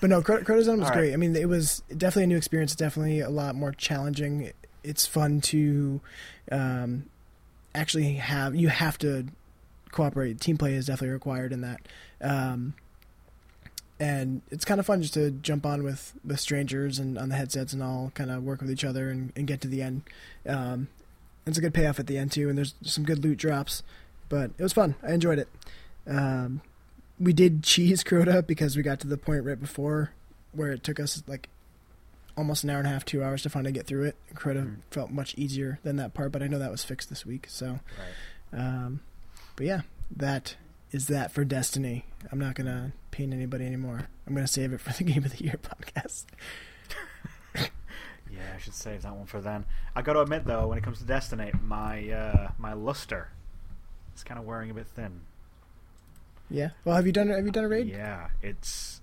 But no, Cro- Crota was All right. great. I mean, it was definitely a new experience. Definitely a lot more challenging. It's fun to um, actually have. You have to cooperate. Team play is definitely required in that. Um, and it's kind of fun just to jump on with, with strangers and on the headsets and all kind of work with each other and, and get to the end. Um, it's a good payoff at the end too, and there's some good loot drops. But it was fun. I enjoyed it. Um, we did cheese Crota because we got to the point right before where it took us like almost an hour and a half, two hours to finally get through it. Crota Mm. felt much easier than that part, but I know that was fixed this week. So, Right. um, but yeah, that is that for Destiny. I'm not gonna pain anybody anymore. I'm gonna save it for the Game of the Year podcast. Yeah, I should save that one for then. I got to admit though, when it comes to Destiny, my uh, my luster is kind of wearing a bit thin. Yeah. Well, have you done have you done a raid? Yeah, it's.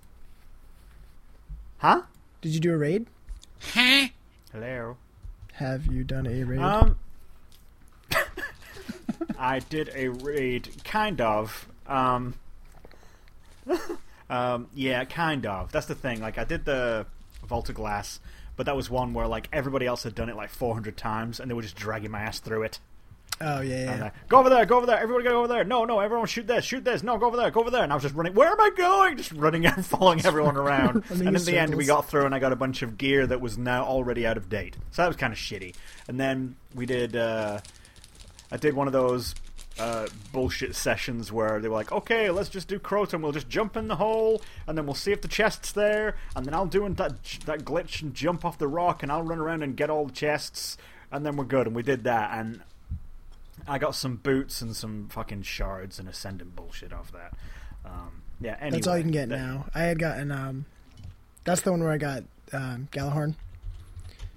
Huh? Did you do a raid? Huh? Hello. Have you done a raid? Um, I did a raid, kind of. Um, um, yeah, kind of. That's the thing. Like, I did the Vault of Glass, but that was one where like everybody else had done it like 400 times, and they were just dragging my ass through it. oh yeah, yeah. uh, go over there, go over there, everybody go over there. No, no, everyone shoot this, shoot this. No, go over there, go over there. And I was just running. Where am I going? Just running and following everyone around. And in in the end, we got through, and I got a bunch of gear that was now already out of date. So that was kind of shitty. And then we did. Uh, I did one of those uh, bullshit sessions where they were like, "Okay, let's just do Crota. we'll just jump in the hole, and then we'll see if the chest's there, and then I'll do that that glitch and jump off the rock, and I'll run around and get all the chests, and then we're good." And we did that, and I got some boots and some fucking shards and ascendant bullshit off that. Um, yeah, anyway, That's all you can get that- now. I had gotten um, that's the one where I got um, Gjallarhorn,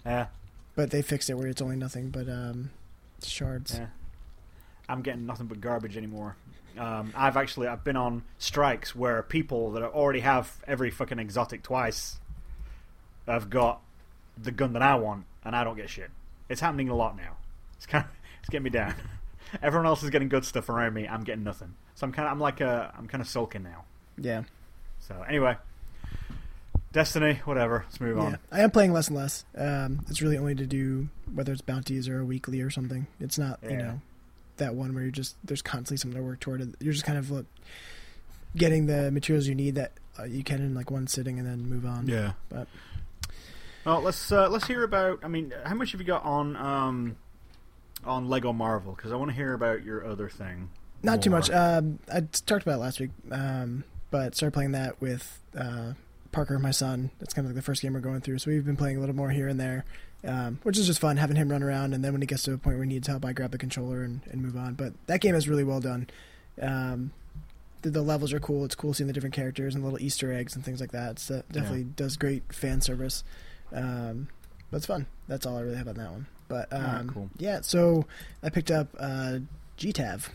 Yeah, but they fixed it where it's only nothing but um, shards. yeah. I'm getting nothing but garbage anymore. Um, I've actually I've been on strikes where people that already have every fucking exotic twice have got the gun that I want, and I don't get shit. It's happening a lot now. It's kind of it's getting me down. Everyone else is getting good stuff around me. I'm getting nothing. So I'm kind of I'm like a I'm kind of sulking now. Yeah, So anyway, Destiny, whatever. Let's move yeah. on. I am playing less and less. Um, it's really only to do whether it's bounties or a weekly or something. It's not you know that one where you're just there's constantly something to work toward. You're just kind of like, getting the materials you need that uh, you can in like one sitting and then move on. Yeah. But Well, let's uh, let's hear about. I mean, how much have you got on um, on Lego Marvel? Because I want to hear about your other thing. Not too much. Um, I talked about it last week, um, but started playing that with uh, Parker, my son. That's kind of like the first game we're going through. So we've been playing a little more here and there, um, which is just fun having him run around. And then when he gets to a point where he needs help, I grab the controller and, and move on. But that game is really well done. Um, the, the levels are cool. It's cool seeing the different characters and little Easter eggs and things like that. It's, uh, definitely does great fan service. Um, but it's fun. That's all I really have on that one. But um, Alright, cool. yeah, so I picked up uh, GTAV.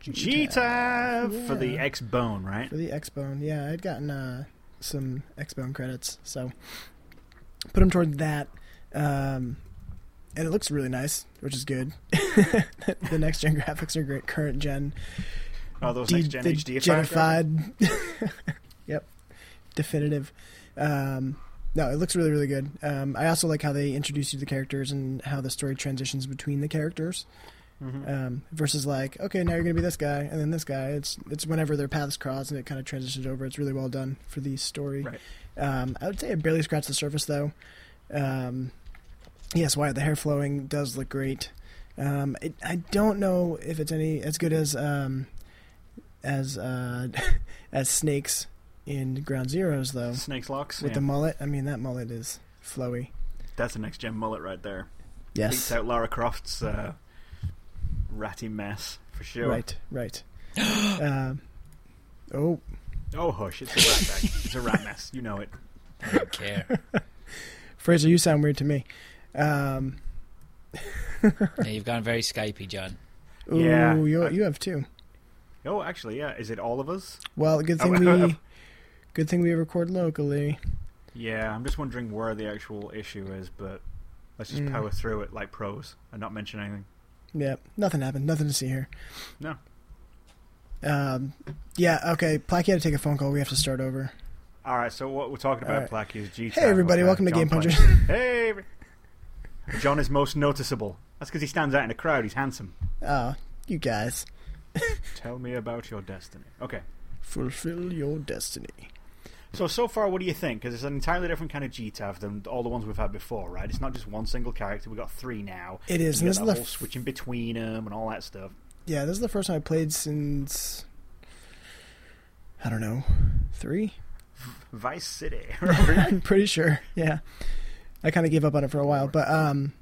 G-Tab for the Yeah. Xbone, right? For the Xbone, yeah, I'd gotten uh, some Xbone credits, so put them toward that. Um, and it looks really nice, which is good. the next gen graphics are great. Current gen, Oh, those de- next gen HD genified. yep, definitive. Um, no, it looks really, really good. Um, I also like how they introduce you to the characters and how the story transitions between the characters. Mhm. Um, versus like, okay, now you're gonna be this guy and then this guy. It's it's whenever their paths cross and it kind of transitions over. It's really well done for the story. Right. Um, I would say it barely scratched the surface though. Um, yes, why the hair flowing does look great. Um, it, I don't know if it's any as good as um, as uh, as snakes in Ground Zeroes though. Snakes locks. With yeah. the mullet, I mean that mullet is flowy. That's a next gen mullet right there. Yes, Beats out Lara Croft's uh, ratty mess for sure. right, right. um, oh, Oh hush! It's a rat bag. it's a rat mess. You know it. I don't care. Fraser, you sound weird to me. Um, yeah, you've gone very Skypey, John. ooh, Yeah. you you have too. Oh, actually, yeah. Is it all of us? Well, good thing Oh, we good thing we record locally. Yeah, I'm just wondering where the actual issue is, but let's just Mm. power through it like pros and not mention anything. Yep, nothing happened. Nothing to see here. No. Um, yeah, okay. Placky had to take a phone call. We have to start over. All right, so what we're talking about, right. Placky, is G. Hey, everybody, welcome to uh, Game Punches. hey, John is most noticeable. That's because he stands out in a crowd. He's handsome. Oh, you guys. Tell me about your destiny. Okay. Fulfill your destiny. So so far, what do you think? Because it's an entirely different kind of GTAV than all the ones we've had before, right? It's not just one single character. We've got three now. It is, and this is the f- switching between them and all that stuff. Yeah, this is the first time I played since. I don't know. Three? Vice City. I'm pretty sure. Yeah, I kind of gave up on it for a while, but um,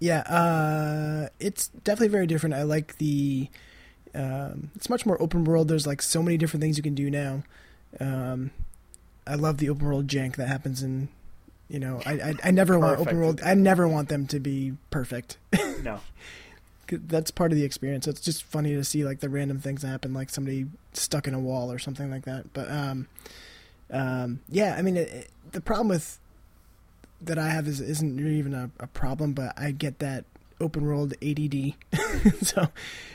yeah, uh, it's definitely very different. I like the. Um, it's much more open world. There's like so many different things you can do now. Um, I love the open world jank that happens in. You know, I I, I never want open world. I never want them to be perfect. no. That's part of the experience. It's just funny to see like the random things happen, like somebody stuck in a wall or something like that. But um, um, yeah, I mean, it, it- the problem with that I have is isn't even a, a problem, but I get that open world ADD. so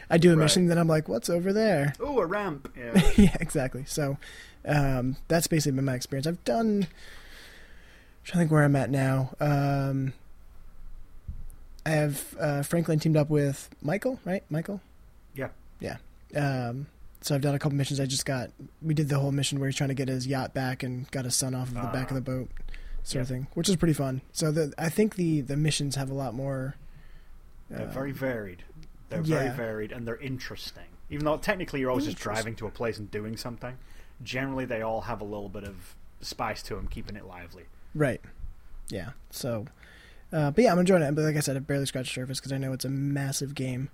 I do a Right. mission, then I'm like, what's over there? Oh, a ramp. Yeah. yeah, exactly. So um, that's basically been my experience. I've done. I'm trying to think where I'm at now. Um, I have uh, Franklin teamed up with Michael, right? Michael. Yeah. Yeah. Um, so I've done a couple missions. I just got. We did the whole mission where he's trying to get his yacht back and got his son off of the back of Ah. the boat, sort of thing, which is pretty fun. So the, I think the the missions have a lot more. They're uh, very varied. They're very varied and they're interesting. Even though technically you're always just driving to a place and doing something, generally they all have a little bit of spice to them, keeping it lively. Right. Yeah. So, uh, but yeah, I'm enjoying it. But like I said, I've barely scratched the surface because I know it's a massive game.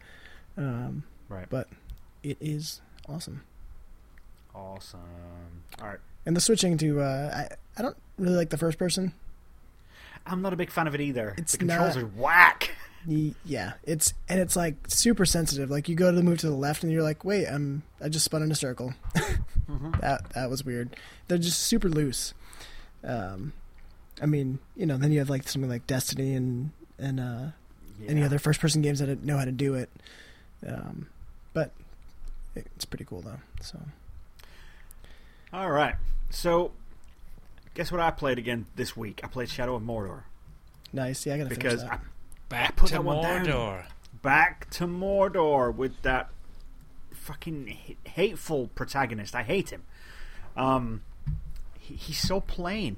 Um, Right. but it is awesome. Awesome. All right. And the switching to, uh, I, I don't really like the first person. I'm not a big fan of it either. It's the controls not- are whack. Yeah, it's and it's like super sensitive. Like you go to the move to the left, and you're like, "Wait, I'm I just spun in a circle." That that was weird. They're just super loose. Um, I mean, you know, then you have like something like Destiny and and uh, any other first person games that know how to do it. Um, but it's pretty cool though. So All right. So, guess what I played again this week? I played Shadow of Mordor nice. Yeah, I gotta because finish I, that. Back put to that one down. Mordor. back to Mordor with that fucking hateful protagonist. I hate him. Um, he, he's so plain.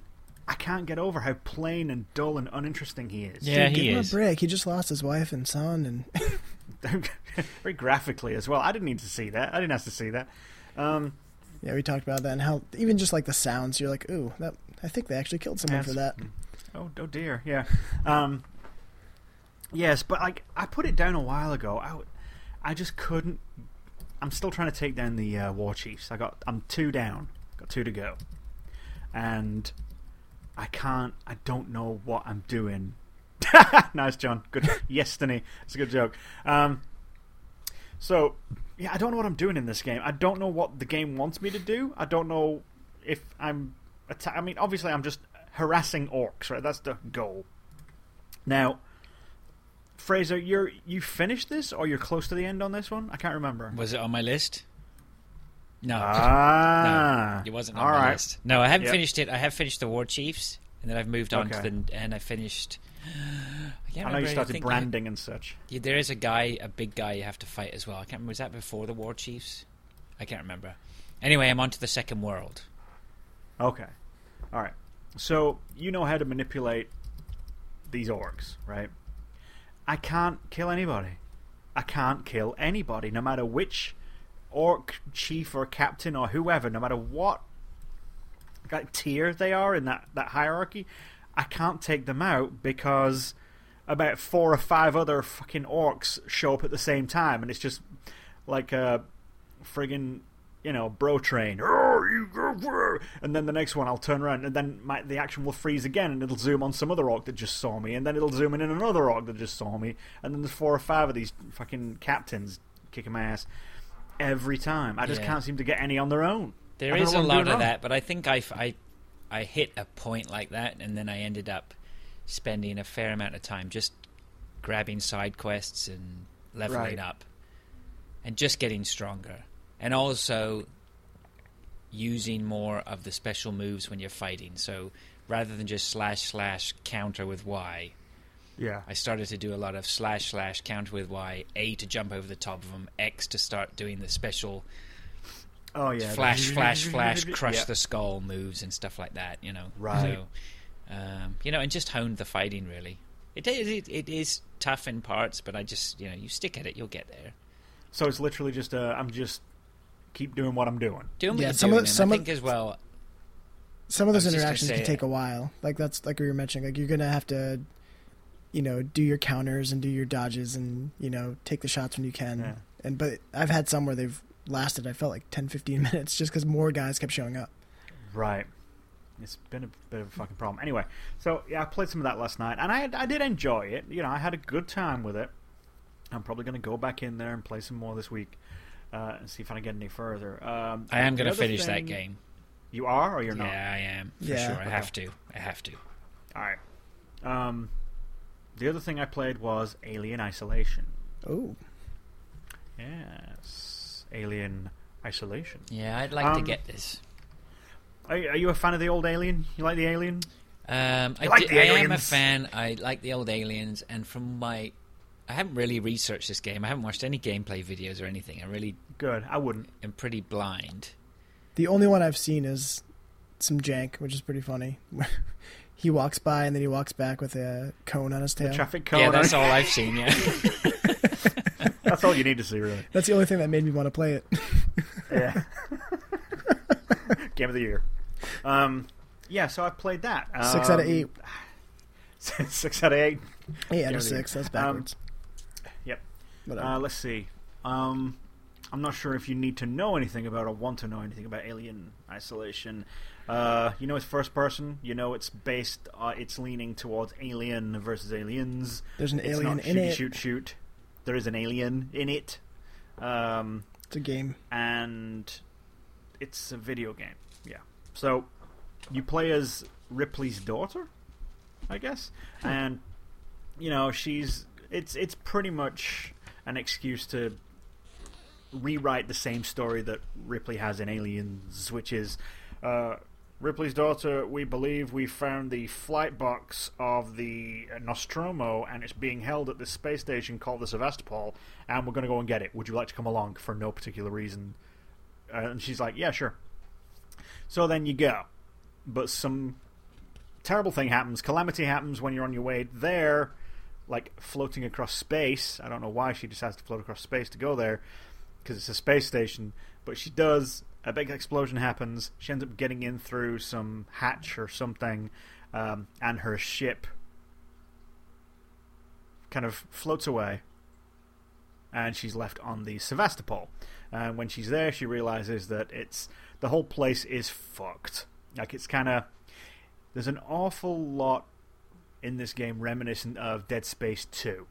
I can't get over how plain and dull and uninteresting he is. Yeah, Dude, he give him a break. He just lost his wife and son, and Very graphically as well. I didn't need to see that. I didn't have to see that. Um, yeah, we talked about that and how even just like the sounds, you're like, "Ooh, that." I think they actually killed someone for that. Oh, oh dear. Yeah. Um, yes, but like I put it down a while ago. I, I just couldn't. I'm still trying to take down the uh, war chiefs. I got. I'm two down. Got two to go, and I can't. I don't know what I'm doing. nice, John. Good. Destiny. It's a good joke. Um, so yeah, I don't know what I'm doing in this game. I don't know what the game wants me to do. I don't know if I'm. Atta- I mean, obviously, I'm just harassing orcs, right? That's the goal. Now, Fraser, you're you finished this, or you're close to the end on this one? I can't remember. Was it on my list? No. Ah, no, it wasn't on all my right. list. No, I haven't Yep. finished it. I have finished the War Chiefs, and then I've moved on Okay. to the and I finished. I, I know you started branding and such. Yeah, there is a guy, a big guy you have to fight as well. I can't remember. Was that before the War Chiefs? I can't remember. Anyway, I'm on to the second world. Okay, all right. So you know how to manipulate these orcs, right? I can't kill anybody. I can't kill anybody, no matter which orc chief or captain or whoever, no matter what like, tier they are in that, that hierarchy. I can't take them out because about four or five other fucking orcs show up at the same time, and it's just like a friggin' you know bro train. "Oh. And then the next one, I'll turn around, and then my, the action will freeze again, and it'll zoom on some other orc that just saw me, and then it'll zoom in on another orc that just saw me, and then there's four or five of these fucking captains kicking my ass every time. I just Yeah. can't seem to get any on their own. There I is a lot of that, but I think I I hit a point like that, and then I ended up spending a fair amount of time just grabbing side quests and leveling Right. up, and just getting stronger. and also using more of the special moves when you're fighting. So rather than just slash slash counter with Y, Yeah. I started to do a lot of slash slash counter with Y, A to jump over the top of them, X to start doing the special Oh yeah. flash, flash, flash, crush Yeah. the skull moves and stuff like that. You know, Right. So, um, you know, and just honed the fighting really. It is it, it is tough in parts, but I just you know you stick at it, you'll get there. So it's literally just uh, I'm just keep doing what I'm doing. Doing what Yeah, you're some of- doing, and some I of- as well. some of those I was just gonna interactions can say- take a while. Like that's like we were mentioning. Like you're gonna have to, you know, do your counters and do your dodges and you know take the shots when you can. Yeah. And but I've had some where they've lasted. I felt like 10, 15 minutes just because more guys kept showing up. Right. It's been a bit of a fucking problem. Anyway, so yeah, I played some of that last night, and I I did enjoy it. You know, I had a good time with it. I'm probably going to go back in there and play some more this week uh, and see if I can get any further. Um, I am going to other finish that game. You are, or you're yeah, not? Yeah, I am for Yeah. sure. I have to. I have to. All right. Um, the other thing I played was Alien Isolation. Oh, Yes, Alien Isolation. Yeah, I'd like to Um, get this. Are, are you a fan of the old Alien? You like the Alien? Um, I, like di- the I am a fan. I like the old aliens, and from my, I haven't really researched this game. I haven't watched any gameplay videos or anything. I really Good. I wouldn't. I'm pretty blind. the only one I've seen is some jank, which is pretty funny. he walks by and then he walks back with a cone on his tail. The traffic cone. yeah, that's all I've seen. Yeah, That's all you need to see, really. That's the only thing that made me want to play it. Yeah. Game of the year. Um, yeah, so I played that. Six out of Um, eight. six out of eight. Eight out Game of of the year. six. That's Um, backwards. yep. Whatever. Uh, let's see. Um, I'm not sure if you need to know anything about or want to know anything about Alien Isolation. Uh, you know it's first person. You know it's based. Uh, it's leaning towards Alien versus Aliens. There's an It's alien in shoot, it. shoot, shoot. There is an alien in it. Um, It's a game. and it's a video game. Yeah. So you play as Ripley's daughter, I guess, and you know she's it's it's pretty much an excuse to rewrite the same story that Ripley has in Aliens, which is. Uh, Ripley's daughter, we believe we found the flight box of the Nostromo, and it's being held at this space station called the Sevastopol, and we're going to go and get it. Would you like to come along for no particular reason? Uh, and she's like, yeah, sure. So then you go. But some terrible thing happens. Calamity happens when you're on your way there, like floating across space. I don't know why she decides to float across space to go there, because it's a space station. But she does. A big explosion happens. She ends up getting in through some hatch or something, um, and her ship kind of floats away and she's left on the Sevastopol. And when she's there, she realizes that it's the whole place is fucked. Like it's kind of there's an awful lot in this game reminiscent of Dead Space 2.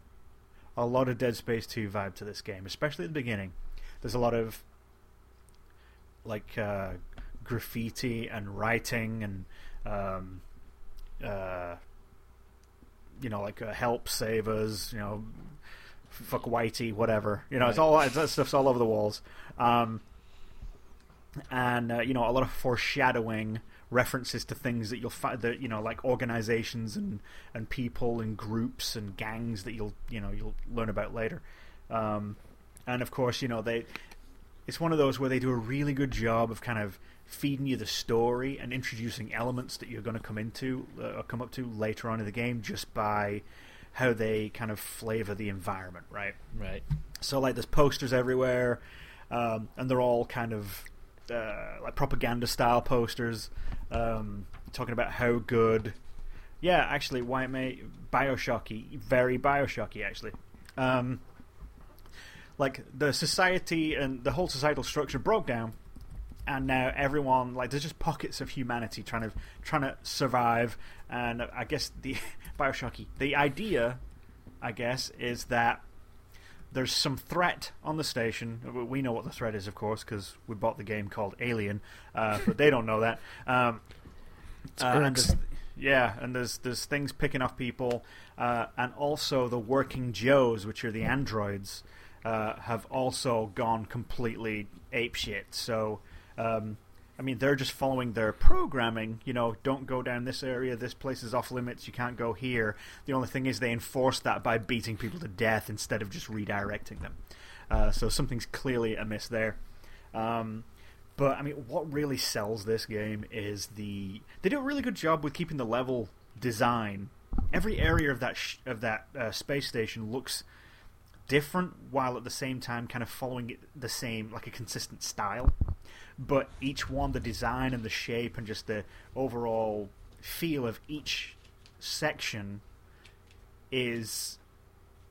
A lot of Dead Space 2 vibe to this game, especially at the beginning. There's a lot of like uh, graffiti and writing and um, uh, you know like uh, help save us, you know fuck Whitey, whatever. You know, it's all it's, that stuff's all over the walls. Um, and uh, you know, a lot of foreshadowing references to things that you'll find that you know, like organizations and and people and groups and gangs that you'll you know you'll learn about later. Um, and of course, you know they. It's one of those where they do a really good job of kind of feeding you the story and introducing elements that you're going to come into uh, or come up to later on in the game just by how they kind of flavor the environment, right? right. So like there's posters everywhere, um, and they're all kind of uh, like propaganda style posters, um, talking about how good. Yeah, actually, White it may Bioshocky, very Bioshocky actually. Um, like the society and the whole societal structure broke down, and now everyone like there's just pockets of humanity trying to trying to survive. And I guess the Bioshocky, the idea, I guess, is that there's some threat on the station. We know what the threat is, of course, because we bought the game called Alien, uh, but they don't know that. Um, uh, and yeah, and there's there's things picking off people, uh, and also the working Joes, which are the androids, uh, have also gone completely apeshit. So, um, I mean, they're just following their programming. You know, don't go down this area. This place is off limits. You can't go here. The only thing is they enforce that by beating people to death instead of just redirecting them. Uh, so something's clearly amiss there. Um, but I mean, what really sells this game is the they do a really good job with keeping the level design. Every area of that sh- of that uh, space station looks different, while at the same time kind of following it the same, like a consistent style. But each one, the design and the shape and just the overall feel of each section is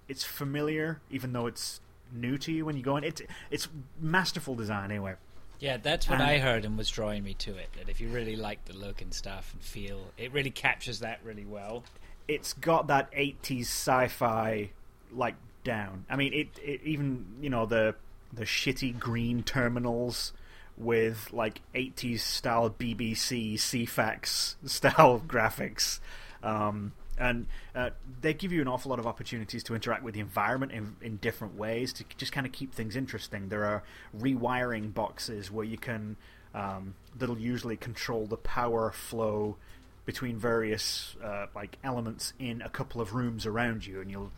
it's familiar, even though it's new to you when you go in. It's it's masterful design anyway. Yeah, that's what And- I heard and was drawing me to it. That if you really like the look and stuff and feel, it really captures that really well. it's got that 80s sci-fi like down. I mean, it, it even you know the the shitty green terminals with like 80s style BBC Ceefax style graphics. Um, and uh, they give you an awful lot of opportunities to interact with the environment in, in different ways to just kind of keep things interesting. There are rewiring boxes where you can um, that'll usually control the power flow between various uh, like elements in a couple of rooms around you, and you'll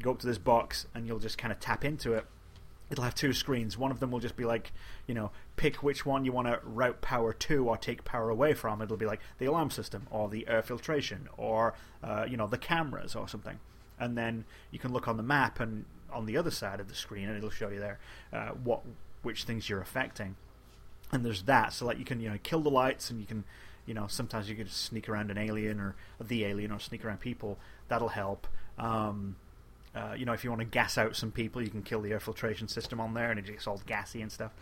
go up to this box and you'll just kind of tap into it. It'll have two screens. One of them will just be like, you know, pick which one you want to route power to or take power away from. It'll be like the alarm system or the air filtration or, uh, you know, the cameras or something. And then you can look on the map and on the other side of the screen, and it'll show you there uh, what which things you're affecting and there's that so like you can you know kill the lights and you can you know sometimes you can sneak around an alien or the alien or sneak around people that'll help um, uh, you know if you want to gas out some people you can kill the air filtration system on there and it gets all gassy and stuff.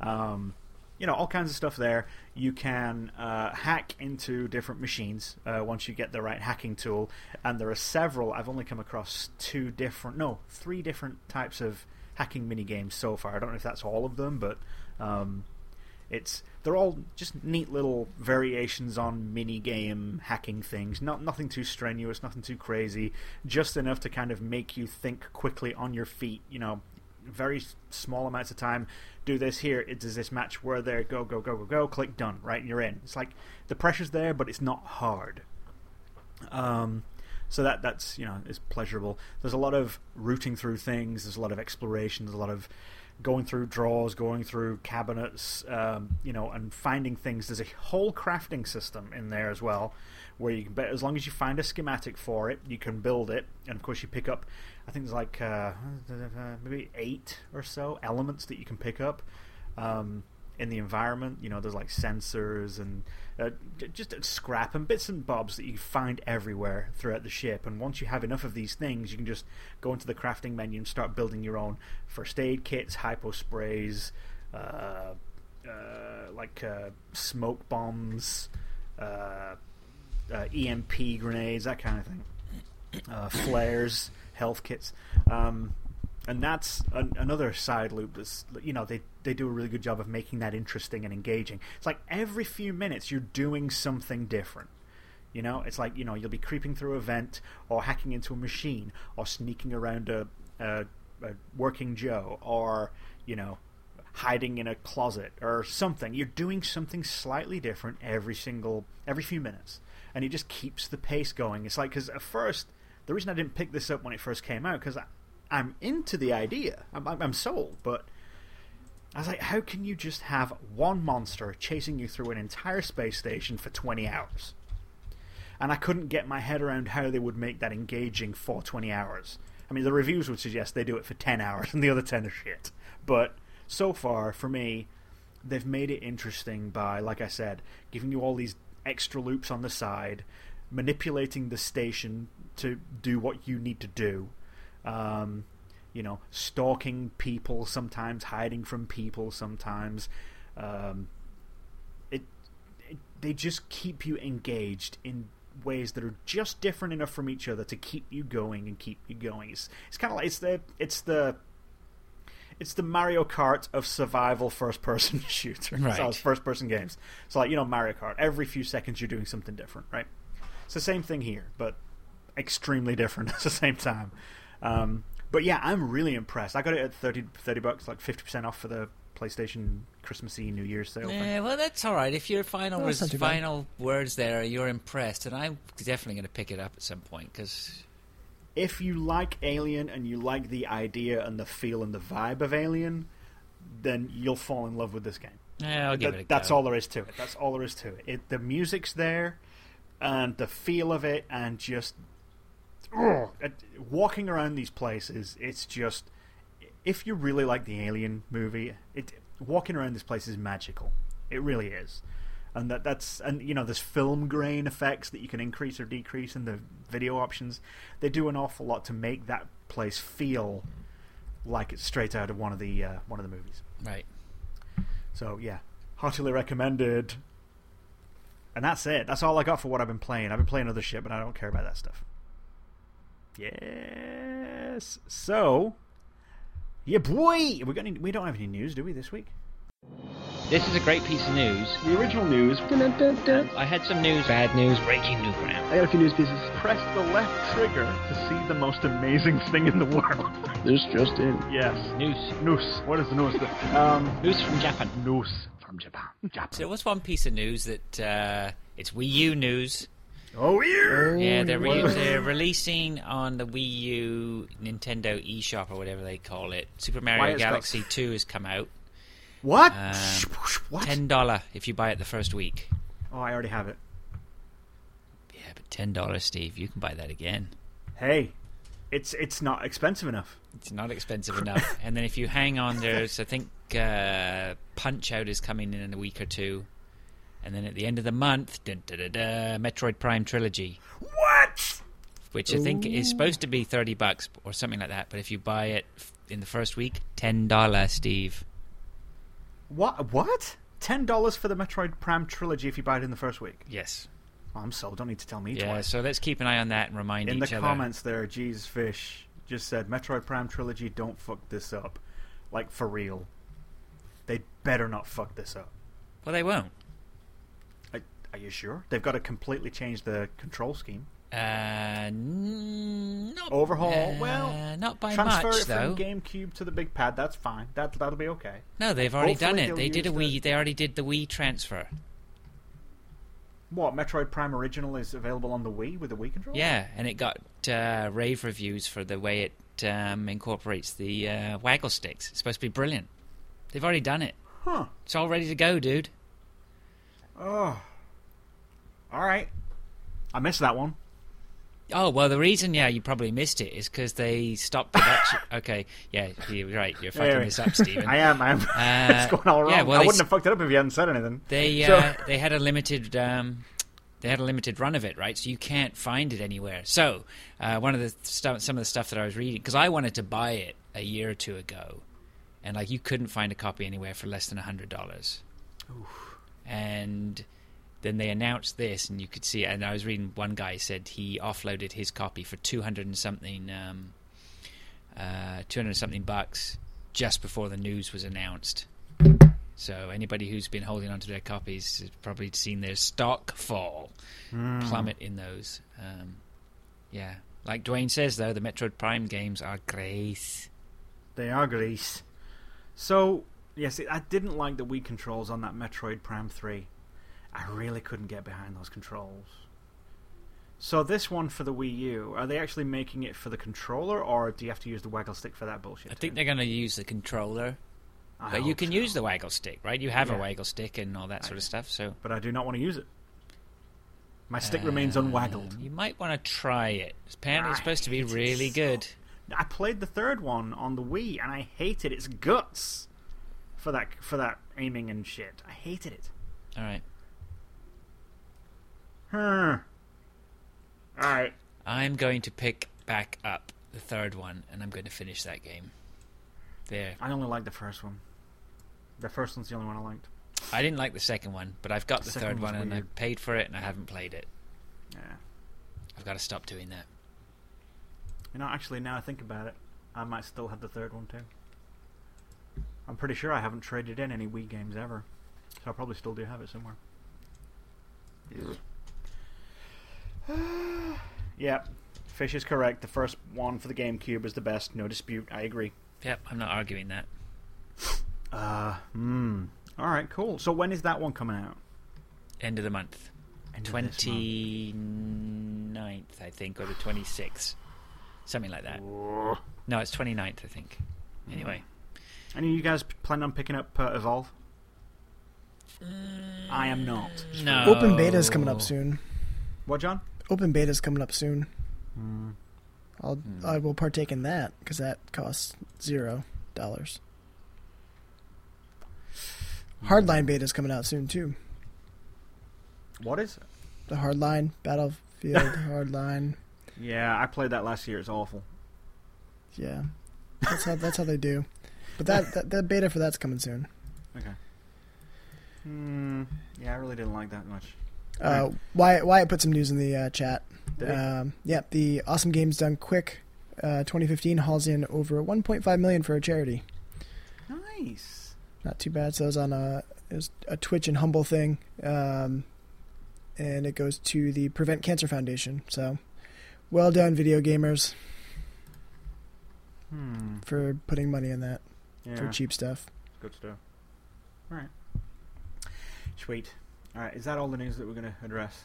Um, you know all kinds of stuff there. You can uh, hack into different machines uh, once you get the right hacking tool. And there are several i've only come across two different no three different types of hacking mini games so far. I don't know if that's all of them but um, it's they're all just neat little variations on mini game hacking things. Not nothing too strenuous, nothing too crazy. Just enough to kind of make you think quickly on your feet. You know, very small amounts of time. Do this here. It does this match where there. Go go go go go. Click done. Right, and you're in. It's like the pressure's there, but it's not hard. Um, so that that's you know is pleasurable. There's a lot of rooting through things. There's a lot of exploration. There's a lot of going through drawers, going through cabinets, um, you know, and finding things. There's a whole crafting system in there as well, where you can, but as long as you find a schematic for it, you can build it. And of course, you pick up. I think there's like uh, maybe eight or so elements that you can pick up. Um, in the environment. You know, there's like sensors and uh, just scrap and bits and bobs that you find everywhere throughout the ship. And once you have enough of these things, you can just go into the crafting menu and start building your own first aid kits, hypo sprays, uh, uh, like uh, smoke bombs, uh, uh, EMP grenades, that kind of thing, uh, flares, health kits. Um, and that's an, another side loop that's you know they they do a really good job of making that interesting and engaging. It's like every few minutes you're doing something different. You know it's like you know you'll be creeping through a vent or hacking into a machine or sneaking around a, a, a working joe or you know hiding in a closet or something. You're doing something slightly different every single every few minutes. And it just keeps the pace going. It's like because at first the reason i didn't pick this up when it first came out because I'm into the idea. I'm, I'm, sold, but I was like, how can you just have one monster chasing you through an entire space station for 20 hours? And I couldn't get my head around how they would make that engaging for 20 hours. I mean, the reviews would suggest they do it for 10 hours, and the other 10 are shit. But so far, for me, they've made it interesting by, like I said, giving you all these extra loops on the side, manipulating the station to do what you need to do um, you know, stalking people sometimes, hiding from people sometimes. Um, it, it, they just keep you engaged in ways that are just different enough from each other to keep you going and keep you going. It's, it's kind of like it's the it's the it's the Mario Kart of survival first person shooter. Right. So it's first person games. So like you know Mario Kart, every few seconds you're doing something different, right? It's the same thing here, but extremely different at the same time. Um, But yeah, I'm really impressed. I got it at 30, 30 bucks, like fifty percent off for the PlayStation Christmassy New Year's sale. thing. Yeah, well, that's all right. If your final No, that's res- bad. final words there, you're impressed, and I'm definitely going to pick it up at some point because If you like Alien and you like the idea and the feel and the vibe of Alien, then you'll fall in love with this game. yeah, I'll give That- it a that's go. all there is to it. That's all there is to it. it. The music's there, and the feel of it, and just it- walking around these places, it's just if you really like the Alien movie, it walking around this place is magical. It really is. And that that's and you know there's film grain effects that you can increase or decrease in the video options. They do an awful lot to make that place feel like it's straight out of one of the uh, one of the movies. Right. So yeah, heartily recommended. And that's it. That's all I got for what I've been playing. I've been playing other shit, but I don't care about that stuff. Yes. So, yeah, boy, we got any, we don't have any news, do we, this week? This is a great piece of news. The original news. I had some news, bad news, breaking new ground. I got a few news pieces. Press the left trigger to see the most amazing thing in the world. This just in. yes. News. News. What is the news? Um, News from Japan. news from Japan. Japan. So there was one piece of news that uh, it's Wii U news. Oh, yeah. Yeah, they're, re- they're releasing on the Wii U Nintendo eShop or whatever they call it. Super Mario Galaxy 2 has come out. What? Um, what? Ten dollar if you buy it the first week. Oh, I already have it. Yeah, but ten dollars, Steve, you can buy that again. Hey, it's it's not expensive enough. It's not expensive enough. and then if you hang on, there's I think uh, Punch Out is coming in in a week or two, and then at the end of the month, dun, dun, dun, dun, Metroid Prime Trilogy, What? which I think is supposed to be thirty bucks or something like that. But if you buy it in the first week, ten dollar, Steve. What? What? Ten dollars for the Metroid Prime trilogy if you buy it in the first week. Yes. Oh, I'm sold. Don't need to tell me Yeah. twice. So let's keep an eye on that and remind in the each other. comments there, Jesus Fish just said Metroid Prime trilogy. Don't fuck this up. Like for real. They better not fuck this up. Well, they won't. Are, you sure? They've got to completely change the control scheme. Uh, not Overhaul. uh, well, not by transfer much it though. from GameCube to the big pad. That's fine. That that'll be okay. No, they've already Hopefully done it. they'll did a Wii. the- They already did the Wii transfer. What Metroid Prime original is available on the Wii with the Wii controller? Yeah, and it got uh, rave reviews for the way it um, incorporates the uh, waggle sticks. It's supposed to be brilliant. They've already done it. Huh. It's all ready to go, dude. Oh. All right. I missed that one. Oh well, the reason yeah you probably missed it is because they stopped production. okay, yeah, you're right. You're fucking Anyway. this up, Stephen. I am. I am. Uh, it's going all wrong. yeah, well, I wouldn't have fucked it up if you hadn't said anything. They So- uh, they had a limited um, they had a limited run of it, right? So you can't find it anywhere. So uh, one of the stuff, some of the stuff that I was reading, because I wanted to buy it a year or two ago, and like you couldn't find a copy anywhere for less than a hundred dollars. And then they announced this, and you could see. And I was reading one guy said he offloaded his copy for two hundred and something, um, uh, two hundred and something bucks just before the news was announced. So anybody who's been holding onto their copies has probably seen their stock fall, plummet in those. Um, yeah, like Dwayne says though, the Metroid Prime games are great. They are grease. So, yes, I didn't like the Wii controls on that Metroid Prime 3. I really couldn't get behind those controls. So, this one for the Wii U, are they actually making it for the controller, or do you have to use the waggle stick for that bullshit? I think too? they're going to use the controller, I but you can so. use the waggle stick, right? You have Yeah. a waggle stick and all that sort of stuff. So But I do not want to use it. My stick remains Um, unwaggled. You might want to try it. Apparently, it's supposed to be really so- good. I played the third one on the Wii, and I hated its guts for that for that aiming and shit. I hated it. All right, Hmm. All right. I'm going to pick back up the third one, and I'm going to finish that game. There. I only liked the first one. The first one's the only one I liked. I didn't like the second one, but I've got The the, third one, and I paid for it, and I haven't played it. Yeah. I've got to stop doing that. You know, actually, now I think about it, I might still have the third one too. I'm pretty sure I haven't traded in any Wii games ever, so I probably still do have it somewhere. Yeah. Fish is correct. The first one for the GameCube is the best. No dispute. I agree. Yep, I'm not arguing that. Uh, hmm. All right, cool. So when is that one coming out? End of the month. End of this 29th, I think, or the 26th. Something like that. month. No, it's 29th, I think. Anyway. Any of you guys planning on picking up uh, Evolve? I am not. No. Open beta is coming up soon. What, John? Open beta is coming up soon. Hmm. I'll I will partake in that because that costs zero dollars. Hardline beta is coming out soon too. What is it? The Hardline Battlefield Hardline. Yeah, I played that last year. It's awful. Yeah, that's how that's how they do. But that that, that beta for that's coming soon. Okay. Hmm. Yeah, I really didn't like that much. Uh, Wyatt Wyatt put some news in the uh, chat. Um, yeah, the Awesome Games Done Quick uh, 2015 hauls in over 1.5 million for a charity. Nice. Not too bad. So it was on a it was a Twitch and Humble thing, um, and it goes to the Prevent Cancer Foundation. So well done, video gamers, Hmm. for putting money in that Yeah. for cheap stuff. Good stuff. All right. Sweet. All right. Is that all the news that we're going to address?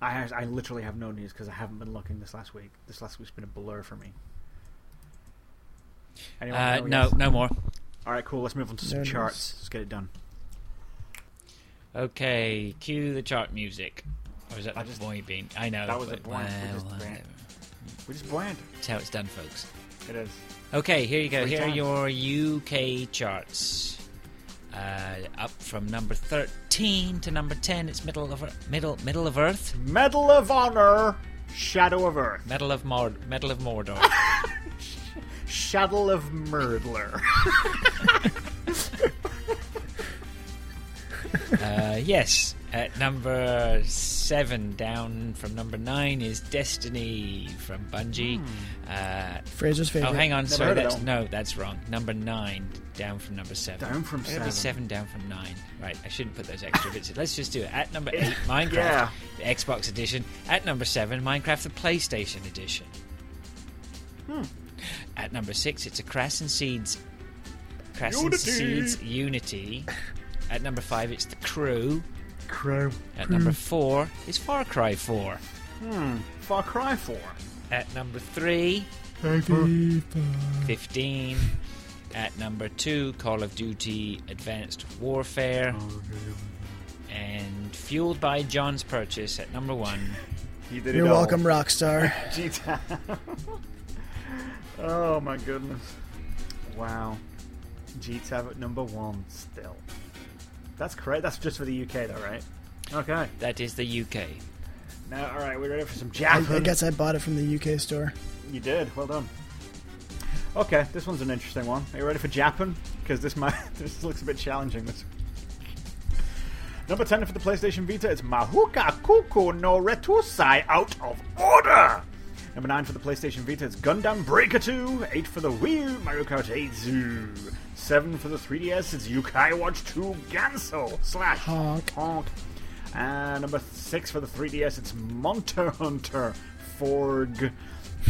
I has, I literally have no news because I haven't been looking this last week. This last week's been a blur for me. Anyone? Uh, no, yes? no more. All right. Cool. Let's move on to some No charts. Let's get it done. Okay, cue the chart music. Or is that I the just- boy bean? I know. that was but, the point. We well, just whatever. ran. We just bland. That's how it's done, folks. It is. Okay, here you go. Three Here times. are your UK charts. Uh, up from number 13 to number 10. It's middle of middle middle of Earth. Medal of Honor. Shadow of Earth. Medal of Mord Medal of Mordor. Shadow of Murdler. uh, yes. At number 7 down from number 9 is Destiny from Bungie. Uh, Fraser's favorite. oh, hang on. Never Sorry, that's no, that's wrong. Number 9 down from number 7. Down from Why gotta seven. 7 down from 9. Right, I shouldn't put those extra bits in. Let's just do it. At number 8, Minecraft, Yeah. the Xbox edition. At number 7, Minecraft, the PlayStation edition. Hmm. At number 6, it's a Crescent Seeds. Crescent Unity. Seeds Unity. At number 5, it's The Crew. Crow. At number 4, it's Far Cry 4. Hmm. Far Cry 4. At number 3, 15. At number 2, Call of Duty Advanced Warfare. And fueled by John's purchase at number 1, You did You're it all. welcome, Rockstar. G-Town. oh my goodness. Wow. G-Tab at number one still. That's correct. That's just for the UK though, right? Okay. that is the UK. Now, all right, we're ready for some I, Japan. I guess I bought it from the UK store. You did. Well done. Okay, this one's an interesting one. Are you ready for Japan? Because this might this looks a bit challenging. This number ten for the PlayStation Vita. It's Mahouka Koukou no Rettousei Out of Order. Number nine for the PlayStation Vita. is Gundam Breaker 2. Eight for the Wii U. Mario Kart 8 Zoo. Seven for the 3DS. It's Yo-kai Watch 2 Ganso slash Honk. honk. And number six for the 3DS, it's Monster Hunter 4G.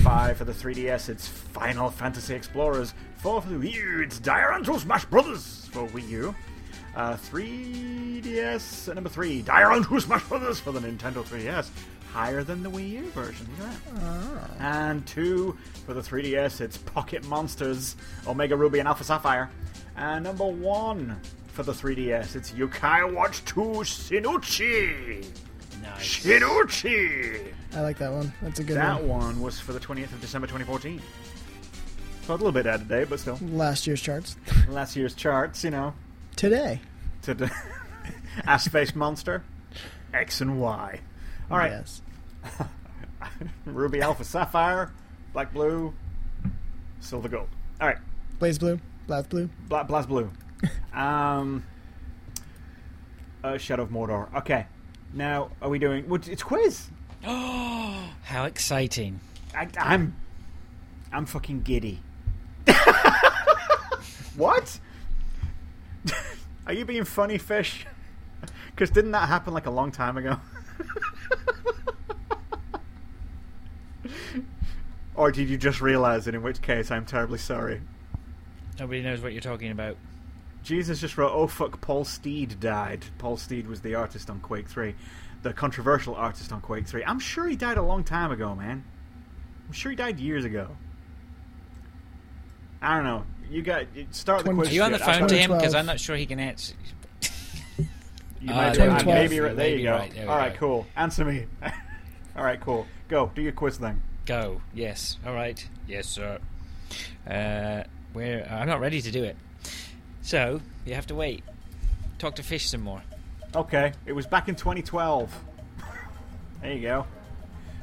Five for the 3DS, it's Final Fantasy Explorers. Four for the Wii U, it's Dairantou Smash Brothers for Wii U. Uh, 3DS, uh, number three, Dairantou Smash Brothers for the Nintendo 3DS. Higher than the Wii U version, look at that. Ah. And two for the 3DS, it's Pocket Monsters, Omega Ruby and Alpha Sapphire. And number one for the 3DS, it's Yo-kai Watch 2 Shinuchi. Nice. Shinuchi! I like that one. That's a good That one. one was for the 20th of December 2014. So a little bit out of date, but still. Last year's charts. Last year's charts, you know. Today. Today. the Ass Face Monster, X and Y. All right. Yes. Ruby Alpha Sapphire, Black Blue, Silver Gold. All right. Blaze Blue. Black Blue. Black Blast Blue. um, uh, Shadow of Mordor. Okay. Now, are we doing? what- It's quiz. Oh, how exciting. I, I'm, I'm fucking giddy. what? are you being funny, fish? Because didn't that happen like a long time ago? Or did you just realise it? In which case, I'm terribly sorry. Nobody knows what you're talking about. Jesus just wrote, "Oh fuck, Paul Steed died." Paul Steed was the artist on Quake Three, the controversial artist on Quake Three. I'm sure he died a long time ago, man. I'm sure he died years ago. I don't know. You got start the Twenty- quiz. Are you on the phone to him? Because I'm not sure he can answer. You Ah, might there be- we go. maybe right there. Maybe You go. right, there All right, go. cool. Answer me. All right, cool. Go do your quiz then. Go. Yes. All right. Yes, sir. Uh, where I'm not ready to do it. So you have to wait. Talk to Fish some more. Okay, it was back in 2012. there you go.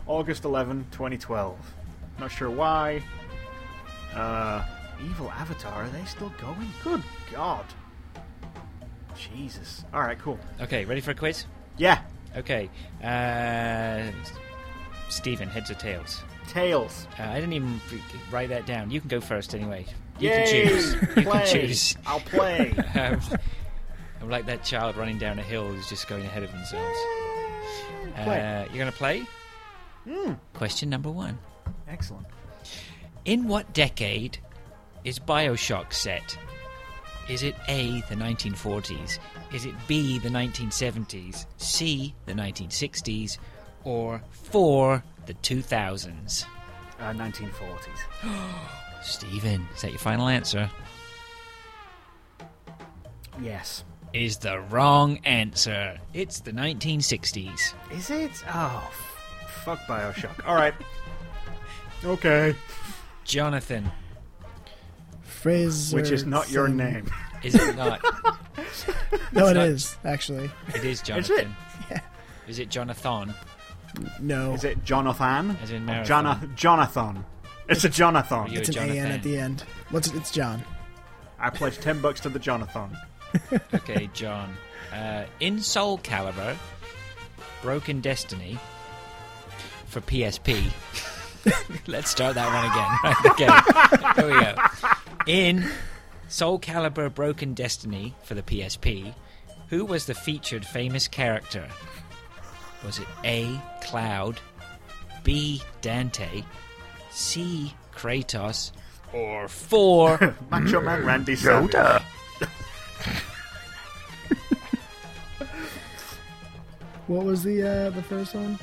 August 11, 2012. Not sure why. Uh, Evil Avatar, are they still going? Good God. Jesus. Alright, cool. Okay. Ready for a quiz? Yeah, Okay. Uh, Stephen, heads or tails? Tails. Uh, I didn't even write that down. You can go first anyway. You Yay! can choose. You play. can choose. I'll play. Um, I'm like that child running down a hill who's just going ahead of themselves. Uh, you're going to play? Hmm. Question number one. Excellent. In what decade is Bioshock set? Is it A, the 1940s? Is it B, the 1970s? C, the 1960s? Or 4, the 2000s? Uh, 1940s. Stephen, is that your final answer? Yes. Is the wrong answer. It's the 1960s. Is it? Oh, f- fuck Bioshock. Alright. Okay. Jonathan, Fraser. Which is not your name. is it not? No, it not- is actually. It is Jonathan. Yeah. Is it Jonathan? No, Is it Jonathan? As in Or Jonathan. It's a Jonathan. You- it's an Jonathan. AN at the end. What's it? It's John. I pledged ten bucks to the Jonathan. Okay, John. Uh, in Soul Calibur, Broken Destiny for PSP. Let's start that one again. Right, okay, here we go. In Soul Calibur Broken Destiny for the PSP, who was the featured famous character? Was it A. Cloud, B. Dante, C. Kratos, or 4. Macho Man Randy Savage. What was the uh, the first one?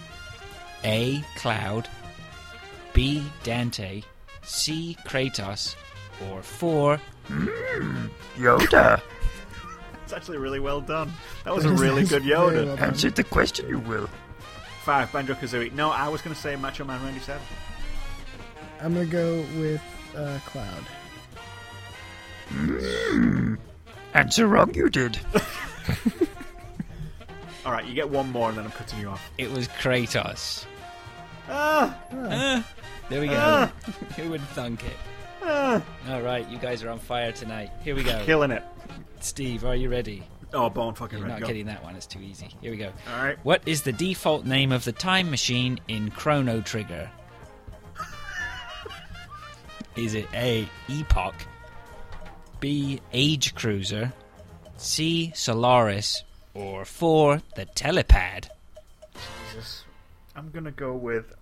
A. Cloud, B. Dante, C. Kratos, or 4. It's actually really well done. That was a really good Yoda. well done. the question, you will. Five, Banjo Kazooie. No, I was going to say Macho Man Randy Savage. I'm gonna go with uh, Cloud. Answer wrong, you did. All right, you get one more, and then I'm cutting you off. It was Kratos. Ah, Ah, there we go. Ah. Who would thunk it? Ah, All right, you guys are on fire tonight. Here we go. killing it. Steve, are you ready? Oh, bone fucking You're red. not Go. getting that one. It's too easy. Here we go. All right. What is the default name of the time machine in Chrono Trigger? is it A. Epoch, B. Age Cruiser, C. Solaris, or 4. The Telepad? Jesus. I'm to go with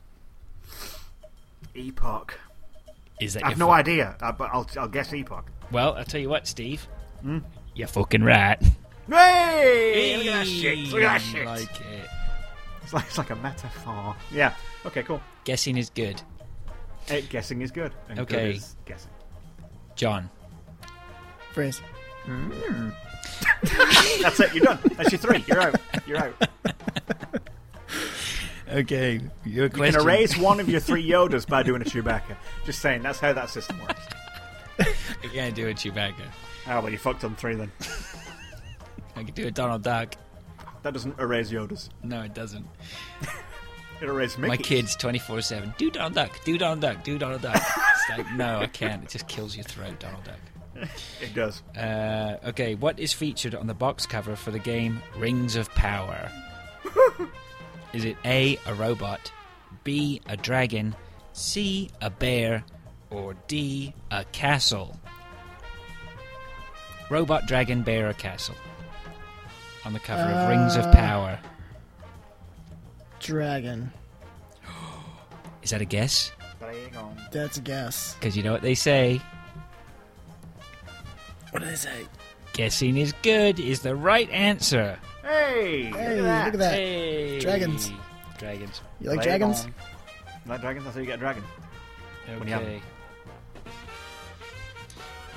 Epoch. Is that I have no fi- idea, uh, but I'll, I'll guess Epoch. Well, I'll tell you what, Steve. Hmm? You're fucking right. Hey! Look at that shit. Look at that shit. Like it. It's, like, it's like a metaphor. Yeah. Okay, cool. Guessing is good. Eh, guessing is good. And good Okay. is guessing. John. Phrase. That's it. You're done. That's your three. You're out. You're out. Okay, your You can erase one of your three Yodas by doing a Chewbacca. Just saying, that's how that system works. You can't do a Chewbacca. Oh, well, you fucked on three then. I could do a Donald Duck. That doesn't erase Yodas. No, it doesn't. It erases Mickey. My kids 24 7. Do Donald Duck, do Donald Duck, do Donald Duck. it's like, no, I can't. It just kills your throat, Donald Duck. It does. Uh, okay, what is featured on the box cover for the game Rings of Power? is it A, a robot, B, a dragon, C, a bear, or D, a castle? Robot, dragon, bear, or castle? On the cover of Rings of Uh, Power. Dragon. Is that a guess? That's a guess. Because you know what they say What do they say? guessing is good is the right answer. Hey, Hey, look at that. look at that. Hey. Dragons. Dragons. You like Play dragons? on. You like dragons? That's how you get a dragon. When you have Okay.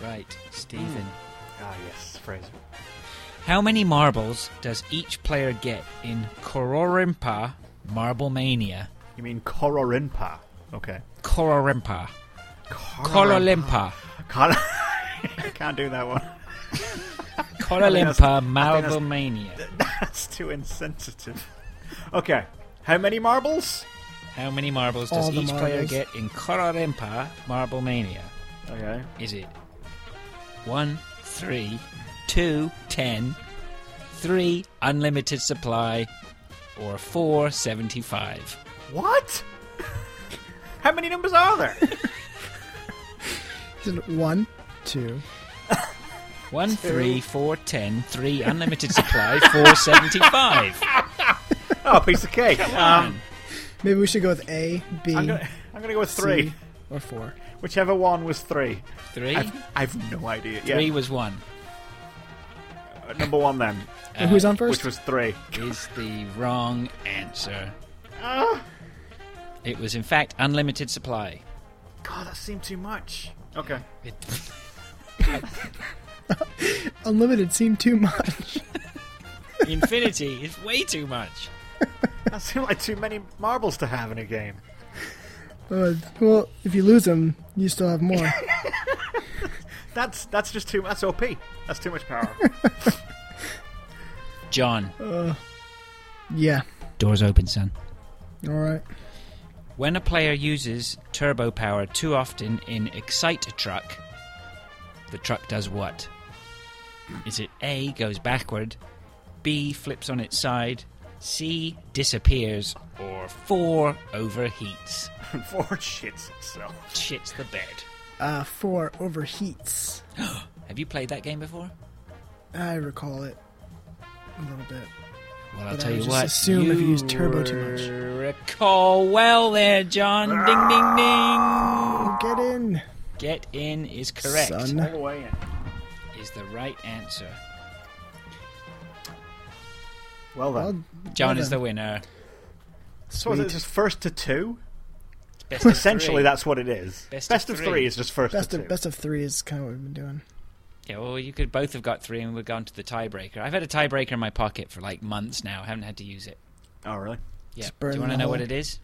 Right, Stephen. Hmm. Ah, yes, Fraser. How many marbles does each player get in Kororimpa Marble Mania? You mean Kororimpa? Okay. Kororimpa. Korolimpa. Kor- Can't do that one. Korolimpa that's- Marble Mania. That's too insensitive. Okay. How many marbles? How many marbles does the each player get in Kororimpa Marble Mania? Okay. Is it one, three, two, ten, three, unlimited supply, or four, seventy-five? What? How many numbers are there? Is it one, two. One, three, four, ten, three, unlimited supply, four, seventy-five. oh, piece of cake. Um, Maybe we should go with A, B, I'm gonna, I'm gonna go with three. C, or four. Whichever one was three. 3 I've, I've no idea. Yeah. Three was one. Uh, number one then, And Who's on first? which was three. Is the wrong answer. Ah, It was in fact unlimited supply. God, that seemed too much. Okay. It, Unlimited seemed too much. infinity is way too much. That seemed like too many marbles to have in a game. Uh, well, if you lose them, you still have more. That's that's just too. That's OP. That's too much power. John, yeah. doors open, son. All right. When a player uses turbo power too often in Excite a Truck, the truck does what? Is it A, goes backward, B, flips on its side, C, disappears, or 4, overheats? Four shits itself. Shits the bed. Uh, four overheats. Have you played that game before? I recall it a little bit. Well, I'll But I tell you just what. assume if you use turbo too much. Recall well there, John. Ding, ding, ding. Oh, get in, Get in is correct. son. All the way in. Is the right answer. Well then. Well, John well is the then. winner. so is it just first to two? Best Essentially, three. that's what it is. Best Best, of of three. three. is just first Best to two. of best of three is kind of what we've been doing. Yeah, well, you could both have got three and we've gone to the tiebreaker. I've had a tiebreaker in my pocket for like months now. I haven't had to use it. Oh really? Yeah. Do you want to know what it is?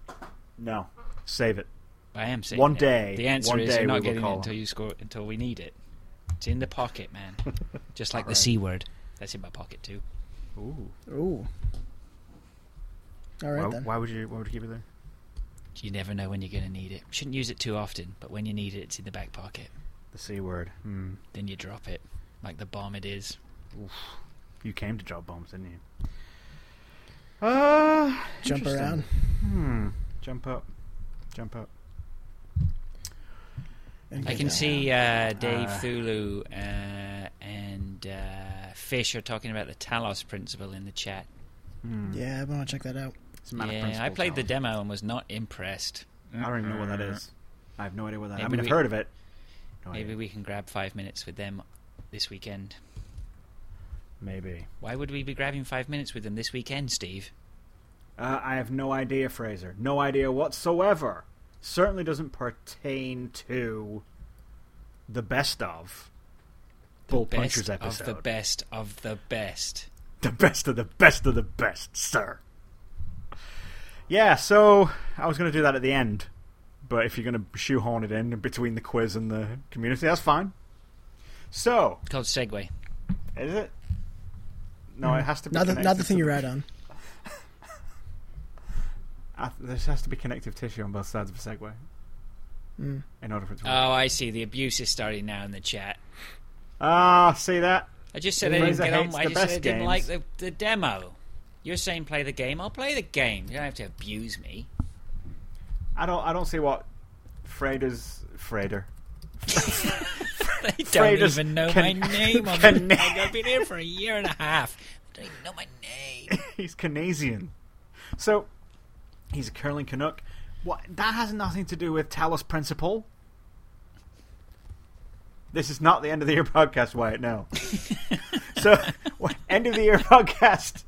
No. Save it. I am saying One it. day- The answer one is day you're not getting it until you score until we need it. It's in the pocket, man. Just like the Alright. c word. That's in my pocket too. Ooh. Ooh. All right Why, then. why would you? Why would you keep it there? You never know when you're going to need it. Shouldn't use it too often, but when you need it, it's in the back pocket. The c word. Hmm. Then you drop it, like the bomb it is. You came to drop bombs, didn't you? Uh, Jump around. Hmm. Jump up. Jump up. And I can see uh, Dave Uh. Thulu uh, and uh, Fish are talking about the Talos principle in the chat. Hmm. Yeah, I want to check that out. It's a mana yeah, I principle played the demo and was not impressed. I don't even know what that is. I have no idea what that. I Maybe mean, I've we- heard of it. No Maybe idea. we can grab five minutes with them this weekend. Maybe. Why would we be grabbing five minutes with them this weekend, Steve? Uh, I have no idea, Fraser. No idea whatsoever. Certainly doesn't pertain to the best of Bull best Punchers episode. of the best of the best. the best of the best of the best, sir. Yeah, so I was going to do that at the end, but if you're going to shoehorn it in between the quiz and the community, that's fine. So, It's called segue. is it? No, it has to be. Not the, not the connected thing to you read on. I, this has to be connective tissue on both sides of a segue Mm. in order for it to work. Oh, I see. The abuse is starting now in the chat. Ah, see that? I just said I didn't get on. I just said I didn't games. like the, the demo. You're saying play the game. I'll play the game. You don't have to abuse me. I don't. I don't see what Frader's Frader. They don't Freydis even know can- my name. I'm, can- like, I've been here for a year and a half. They don't even know my name. he's Canadian. So he's a curling Canuck. What? That has nothing to do with Talos Principle. This is not the end of the year podcast, Wyatt. No. so, what- end of the year podcast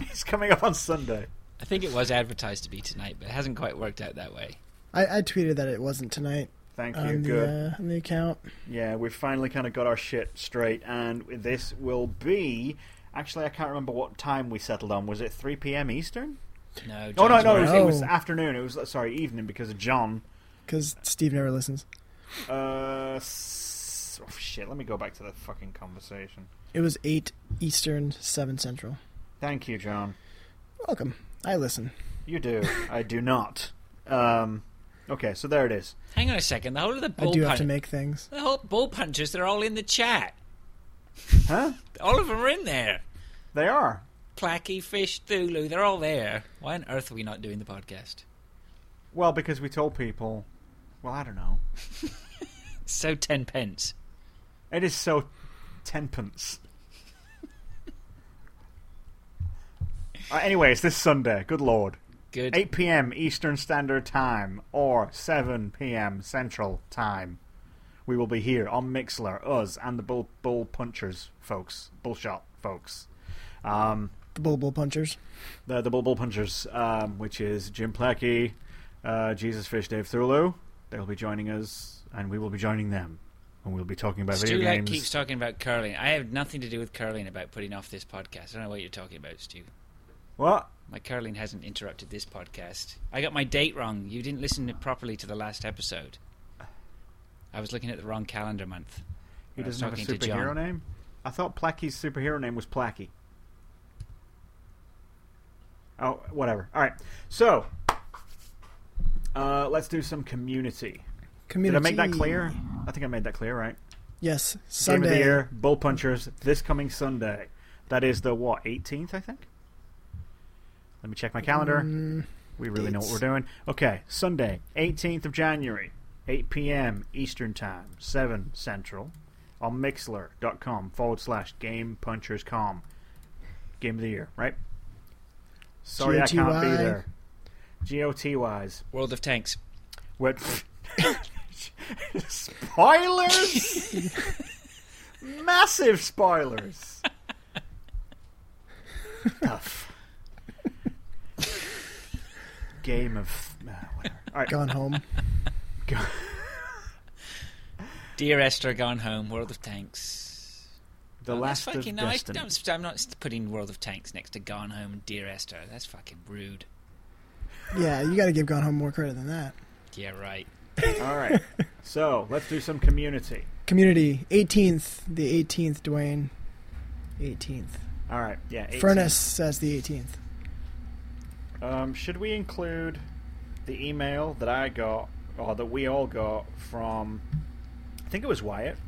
is coming up on Sunday. I think it was advertised to be tonight, but it hasn't quite worked out that way. I, I tweeted that it wasn't tonight Thank you. on Good. uh, on the account. Yeah, we've finally kind of got our shit straight, and this will be. Actually, I can't remember what time we settled on. Was it 3 p.m. Eastern? No. Oh no, John's no, it was, it was afternoon. It was sorry, evening because of John. because Steve never listens. Uh, s- oh, shit. Let me go back to the fucking conversation. It was eight Eastern, seven Central. Thank you, John. Welcome. I listen. You do. I do not. Um, okay, so there it is. Hang on a second. The whole of the I bull do have to make things. the whole ball punches. They're all in the chat. Huh? All of them are in there. They are. Clacky, Fish, Thulu. They're all there. Why on earth are we not doing the podcast? Well, because we told people. Well, I don't know. So ten pence. It is so tenpence. uh, anyways, this Sunday, good lord. Good. 8 p.m. Eastern Standard Time or 7 p.m. Central Time. We will be here on Mixlr, us and the Bull Bull Punchers folks, Bullshot folks. Um, The Bull Bull Punchers. the the Bull Bull Punchers, um, which is Jim Plackey, uh, Jesus Fish, Dave Thurlow. They'll be joining us, and we will be joining them, and we'll be talking about Stu video like games. keeps talking about curling. I have nothing to do with curling about putting off this podcast. I don't know what you're talking about, Stu. What? My curling hasn't interrupted this podcast. I got my date wrong. You didn't listen properly to the last episode. I was looking at the wrong calendar month. He doesn't have a superhero name. I thought Placky's superhero name was Placky. Oh, whatever. All right. So, uh, let's do some community. Community. Did I make that clear? I think I made that clear, right? Yes. Game of the year, Bull Punchers, this coming Sunday. That is the what, 18th, I think. Let me check my calendar. Mm, We really know what we're doing. Okay, Sunday, 18th of January, 8 p.m. Eastern Time, 7 Central, on Mixlr.com forward slash Game Punchers Com. Game of the year, right? Sorry I can't be G-O-T-Y. there. G O T Y's. World of Tanks. What? spoilers! Massive spoilers! Tough. Game of. Uh. All right. Gone home. Go- Dear Esther, Gone Home. World of Tanks. The Oh, last that's of fucking, no, I, Destiny. don't, I'm not putting World of Tanks next to Gone Home and Dear Esther. That's fucking rude. Yeah, you got to give Gone Home more credit than that. Yeah, right. All right. So let's do some community. Community. 18th. The 18th, Dwayne. 18th. All right. Yeah. 18. Furnace says the 18th. Um, should we include the email that I got, or that we all got from? I think it was Wyatt.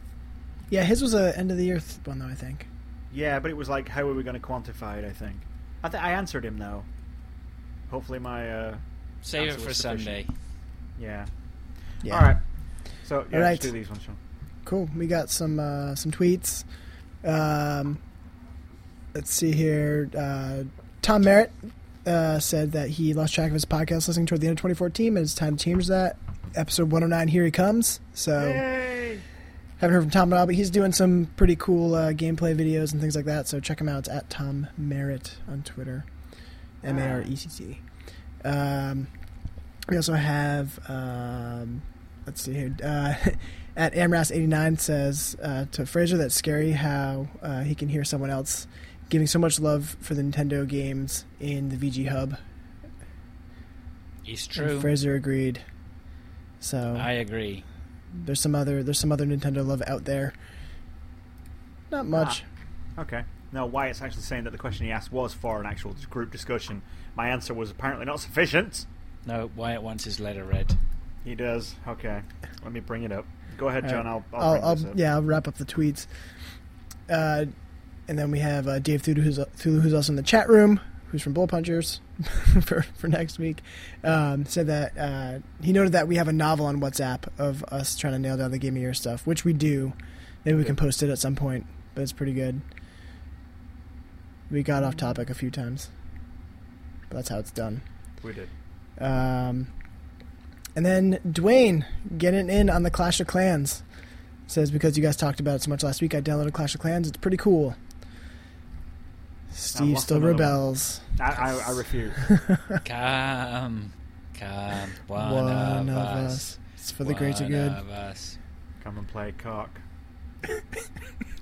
Yeah, his was a end of the year th- one though. I think. Yeah, but it was like, how are we going to quantify it? I think. I th- I answered him though. Hopefully, my uh, Save it for sufficient. Sunday. yeah. Yeah. All right. So yeah, All right. let's do these ones. Sean. Cool. We got some uh, some tweets. Um, let's see here. Uh, Tom Merritt uh, said that he lost track of his podcast listening toward the end of 2014, and it's time to change that. Episode 109, here he comes. So Yay! Haven't heard from Tom at all, but he's doing some pretty cool uh, gameplay videos and things like that. So check him out. It's at Tom Merritt on Twitter. M A R E C T. Um, we also have, um, let's see here, uh, at Amras89 says uh, to Fraser that's scary how uh, he can hear someone else giving so much love for the Nintendo games in the VG Hub. It's And true. Fraser agreed. So I agree. There's some other there's some other Nintendo love out there. Not much. Okay. No, Wyatt's actually saying that the question he asked was for an actual group discussion. My answer was apparently not sufficient. No, Wyatt wants his letter read. He does. Okay. Let me bring it up. Go ahead, John. right. I'll, I'll, I'll, bring I'll this up. yeah, I'll wrap up the tweets. Uh, and then we have uh, Dave Thulu who's, Thulu, who's also in the chat room, who's from Bull Punchers for, for next week. Um, said that uh, he noted that we have a novel on WhatsApp of us trying to nail down the Game of Year stuff, which we do. Maybe we can post it at some point, but it's pretty good. We got off topic a few times, but that's how it's done. We did. Um, And then Dwayne getting in on the Clash of Clans says because you guys talked about it so much last week, I downloaded Clash of Clans. It's pretty cool. Steve still rebels. I, I, I refuse. Come, come, one, One of, of us. us. It's for the greater one good. of us. Come and play cock.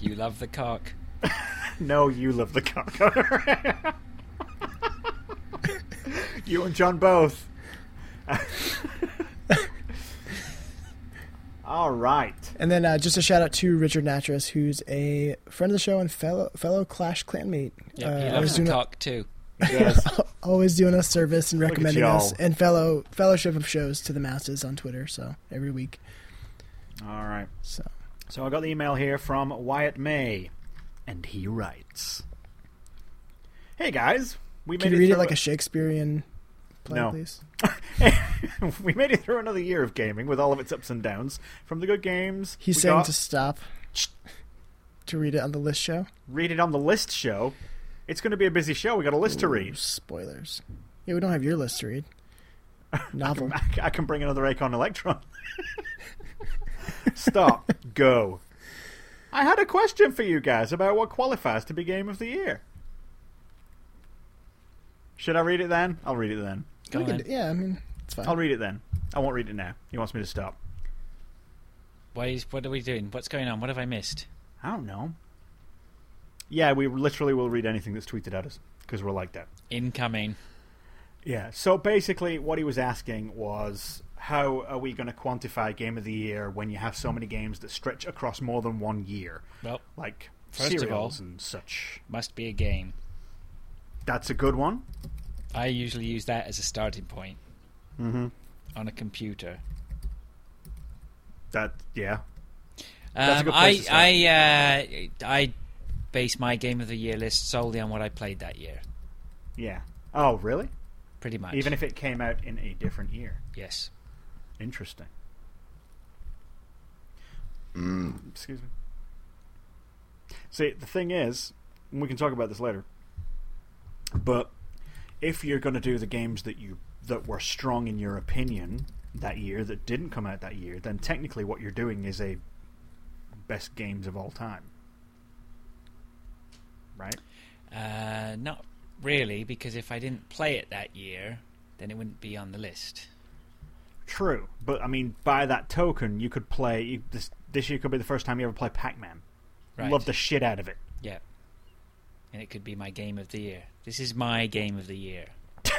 You love the cock. No, you love the cock. you and John both. All right. And then uh, just a shout out to Richard Natras, who's a friend of the show and fellow fellow Clash clanmate. Yeah, uh, he always, loves the doing, cock too. Yes. always doing us service and recommending us, and fellow fellowship of shows to the masses on Twitter. So every week. All right. So So I got the email here from Wyatt May, and he writes, "Hey guys, we can made you read it through like a Shakespearean play, No. please? we made it through another year of gaming with all of its ups and downs. From the good games, He's saying got- to stop to read it on the list show. read it on the list show. It's going to be a busy show. We got a list to read. spoilers. Yeah, we don't have your list to read. Novel. I c- I can bring another Acorn Electron. Stop. Go. I had a question for you guys about what qualifies to be Game of the Year. Should I read it then? I'll read it then. Go We could- yeah, I mean, it's fine. I'll read it then. I won't read it now. He wants me to stop. Why is, what are we doing? What's going on? What have I missed? I don't know. Yeah, we literally will read anything that's tweeted at us because we're like that. Incoming. Yeah. So basically, what he was asking was, how are we going to quantify Game of the Year when you have so many games that stretch across more than one year, Well, like First of serials all- and such? must be a game. That's a good one. I usually use that as a starting point Mm-hmm. on a computer. That yeah. That's a Um, good I place to start. I uh, I base my game of the year list solely on what I played that year. Yeah. Oh, really? Pretty much. Even if it came out in a different year. yes. Interesting. Excuse me. See, the thing is, and we can talk about this later. But if you're going to do the games that you that were strong in your opinion that year that didn't come out that year, then technically what you're doing is a best games of all time. Right? Uh, not really, because if I didn't play it that year, then it wouldn't be on the list. True, but I mean, by that token, you could play you, this. This year could be the first time you ever play Pac-Man. Right. Love the shit out of it. Yeah. And it could be my game of the year. This is my game of the year.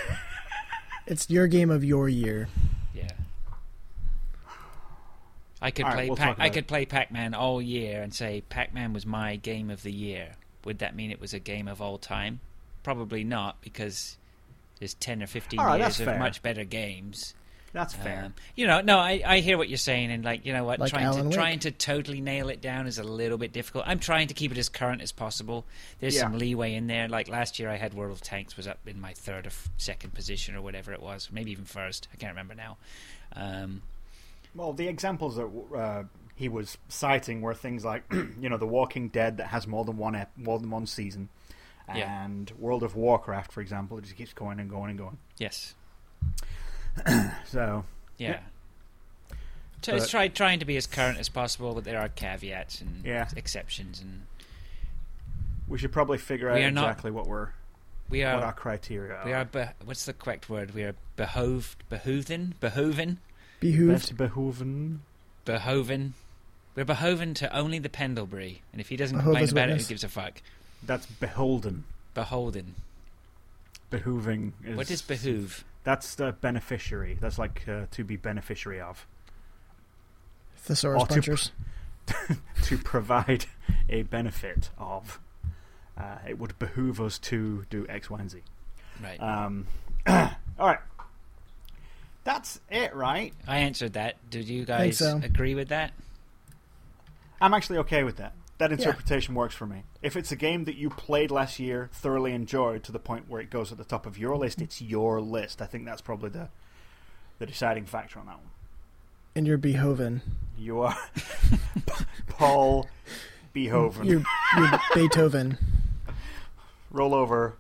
It's your game of your year. Yeah. I could All right, play we'll Pac- talk I about could play Pac-Man all year and say Pac-Man was my game of the year. Would that mean it was a game of all time? Probably not because there's 10 or 15 All right, years that's of fair. much better games. That's fair. Um, you know, no, I, I hear what you're saying, and like, you know what, Like trying Alan to trying to totally nail it down is a little bit difficult. I'm trying to keep it as current as possible. There's Yeah. some leeway in there. Like last year, I had World of Tanks was up in my third or f- second position or whatever it was, maybe even first. I can't remember now. Um, Well, the examples that uh, he was citing were things like, you know, The Walking Dead that has more than one ep- more than one season, Yeah. and World of Warcraft, for example, it just keeps going and going and going. yes, So, yeah. Yeah. So it's But- try, trying to be as current as possible, but there are caveats and Yeah. exceptions, and we should probably figure out We are not- exactly what we're we what are our criteria are. we are be, what's the correct word? We are behoved, behoven, behoven, Behooved. best behoven. behoven. We're behoven to only the Pendlebury, and if he doesn't Behover's complain about it, witness. who gives a fuck? That's beholden. Beholden. Behooving is What is behoove? That's the beneficiary. That's like uh, to be beneficiary of. Thesaurus Or to- punchers. to provide a benefit of. Uh, it would behoove us to do X, Y, and Z. Right. Um, all right. That's it, right? I answered that. Did you guys so. agree with that? I'm actually okay with that. That interpretation works for me. If it's a game that you played last year, thoroughly enjoyed to the point where it goes at the top of your list, mm-hmm. it's your list. I think that's probably the the deciding factor on that one. And you're Behoven. You are Paul Behoven. You're, you're Beethoven. Roll over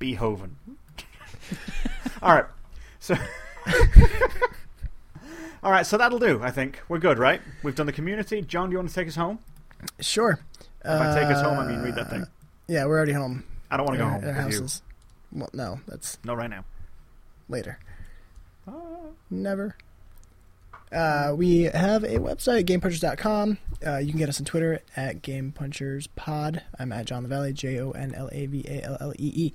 Behoven. All right. So All right, so that'll do. I think we're good, right? We've done the community. John, do you want to take us home? Sure. If I take us home, I mean read that thing. Yeah, we're already home. I don't want to go home our houses. Well, no, that's No, right now. later. Never. Uh, we have a website, gamepunchers.com. Uh, you can get us on Twitter at GamePunchersPod. I'm at John LaVallee, J O N L A V A L L E E.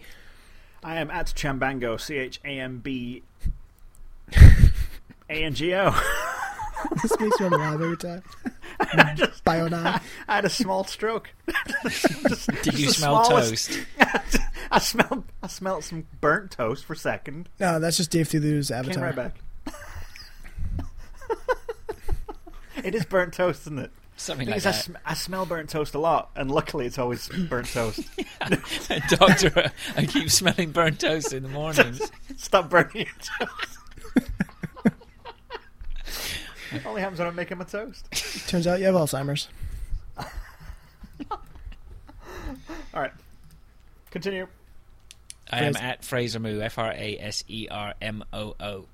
I am at Chambango, C H A M B A N G O. This makes me alive every time. Just- Bionine. I had a small stroke. Just- Did you just the smell smallest- toast? I smelled. I smelled some burnt toast for a second. No, that's just Dave Thulu's avatar. Came right back. it is burnt toast, isn't it? Something like Because I, that. sm- I smell burnt toast a lot, and luckily it's always burnt toast. Doctor, uh, I keep smelling burnt toast in the mornings. Stop burning your toast. Only happens when I'm making my toast. Turns out you have Alzheimer's. All right, continue. I am Fraser- at Fraser Moo, F R A S E R M O O.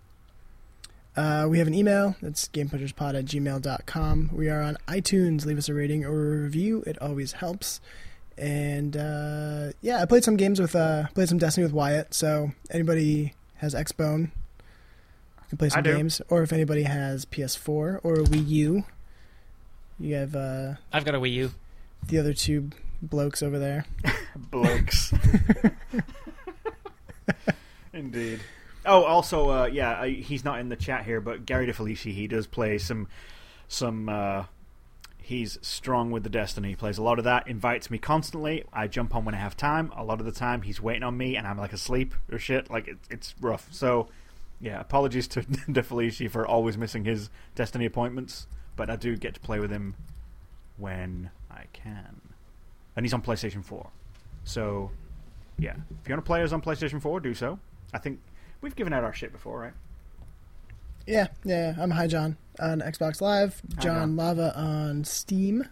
Uh, we have an email. That's gamepuncherspod at gmail.com. We are on iTunes. Leave us a rating or a review. It always helps. And uh, yeah, I played some games with uh, played some Destiny with Wyatt. So anybody has Xbone can play some I do. games. Or if anybody has PS4 or a Wii U, you have uh, I've got a Wii U. the other two blokes over there. Blokes. Indeed. Oh, also, uh, yeah, I, he's not in the chat here, but Gary DeFelici, he does play some, some. Uh, he's strong with the Destiny. He plays a lot of that. Invites me constantly. I jump on when I have time. A lot of the time, he's waiting on me, and I'm like asleep or shit. Like it, it's rough. So, yeah, apologies to DeFelici for always missing his Destiny appointments, but I do get to play with him when I can, and he's on PlayStation Four. So, yeah, if you want to play us on PlayStation 4, do so. I think we've given out our shit before, right? Yeah, yeah. I'm Hi John on Xbox Live. John John. Lava on Steam.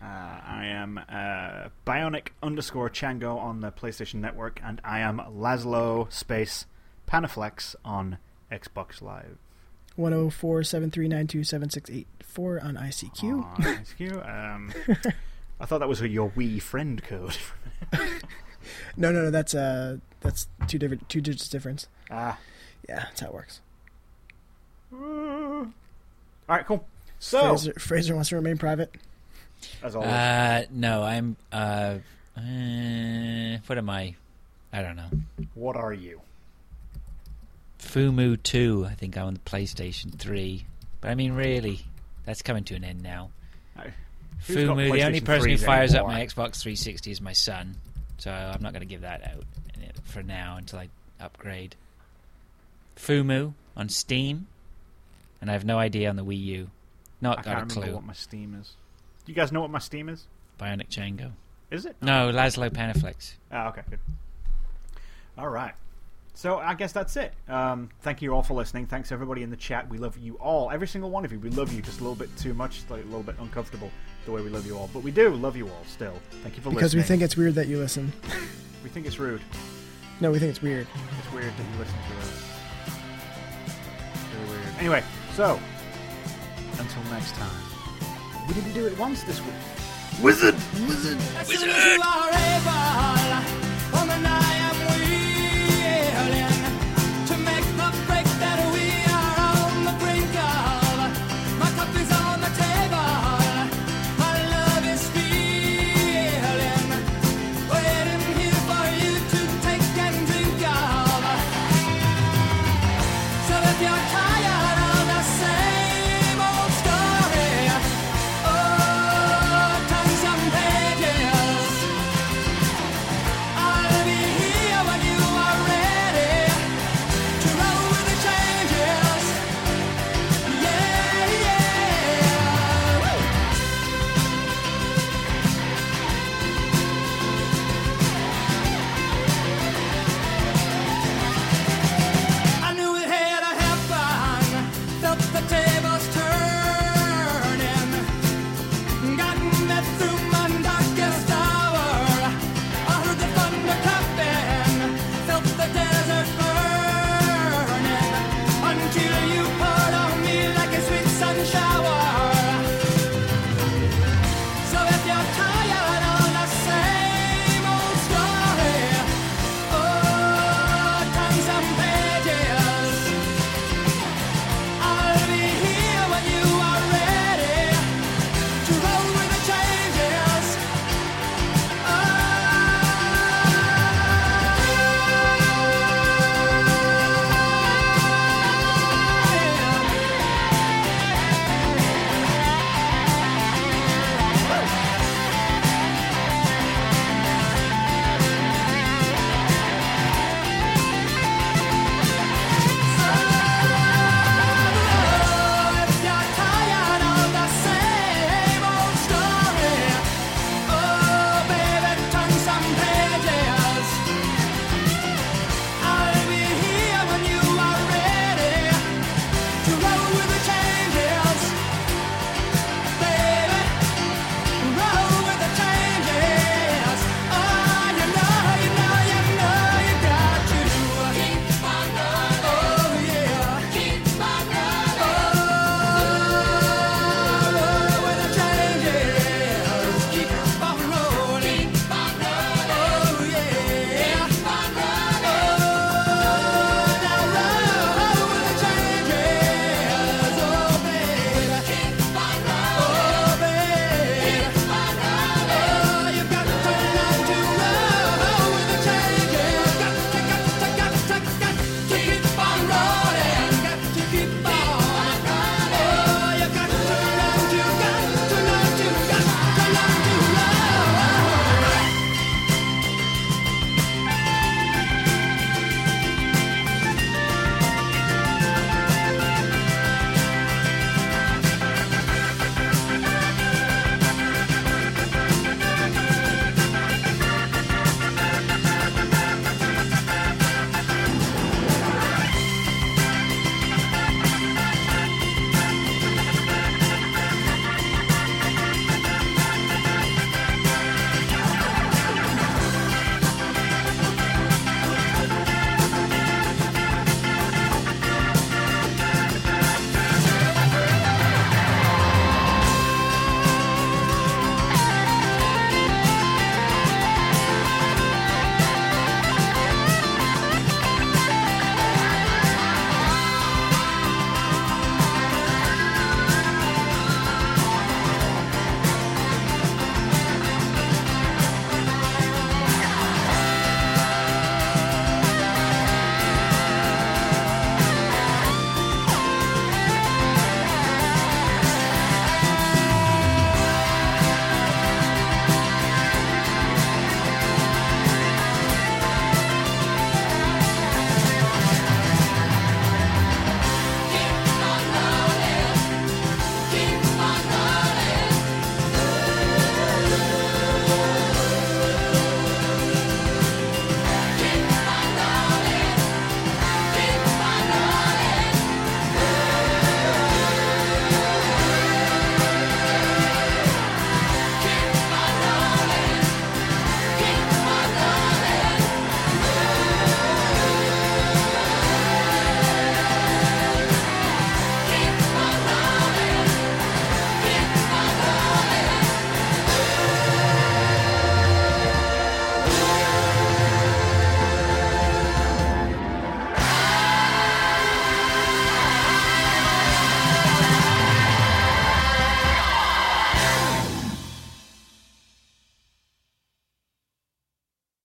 Uh, I am uh, Bionic underscore Chango on the PlayStation Network, and I am Laszlo Space Panaflex on Xbox Live. 104 739 7684 on ICQ. On ICQ. Um, I thought that was your Wii friend code. No, no, no. That's uh, that's two different, two digits difference. ah. Yeah, that's how it works. All right, cool. So, Fraser, Fraser wants to remain private. as always, Uh, no, I'm. Uh, uh, what am I? I don't know. what are you? Fumu 2, I think I'm on the PlayStation 3. But I mean, really, that's coming to an end now. I- Fumu, the only person who 3s fires up my Xbox 360 is my son. So I'm not going to give that out for now until I upgrade. Fumu on Steam. And I have no idea on the Wii U. Not I got a clue. what my Steam is. Do you guys know what my Steam is? Bionic Django. Is it? No, Laszlo Panaflex. Ah, okay, good. All right. So I guess that's it. Um, thank you all for listening. Thanks everybody in the chat. We love you all, every single one of you. We love you just a little bit too much, like a little bit uncomfortable the way we love you all, but we do love you all still. Thank you for Because we think it's weird that you listen. we think it's rude. No, we think it's weird. It's weird that you listen to us. Very weird. Anyway, so until next time. We didn't do it once this week. Wizard, wizard, As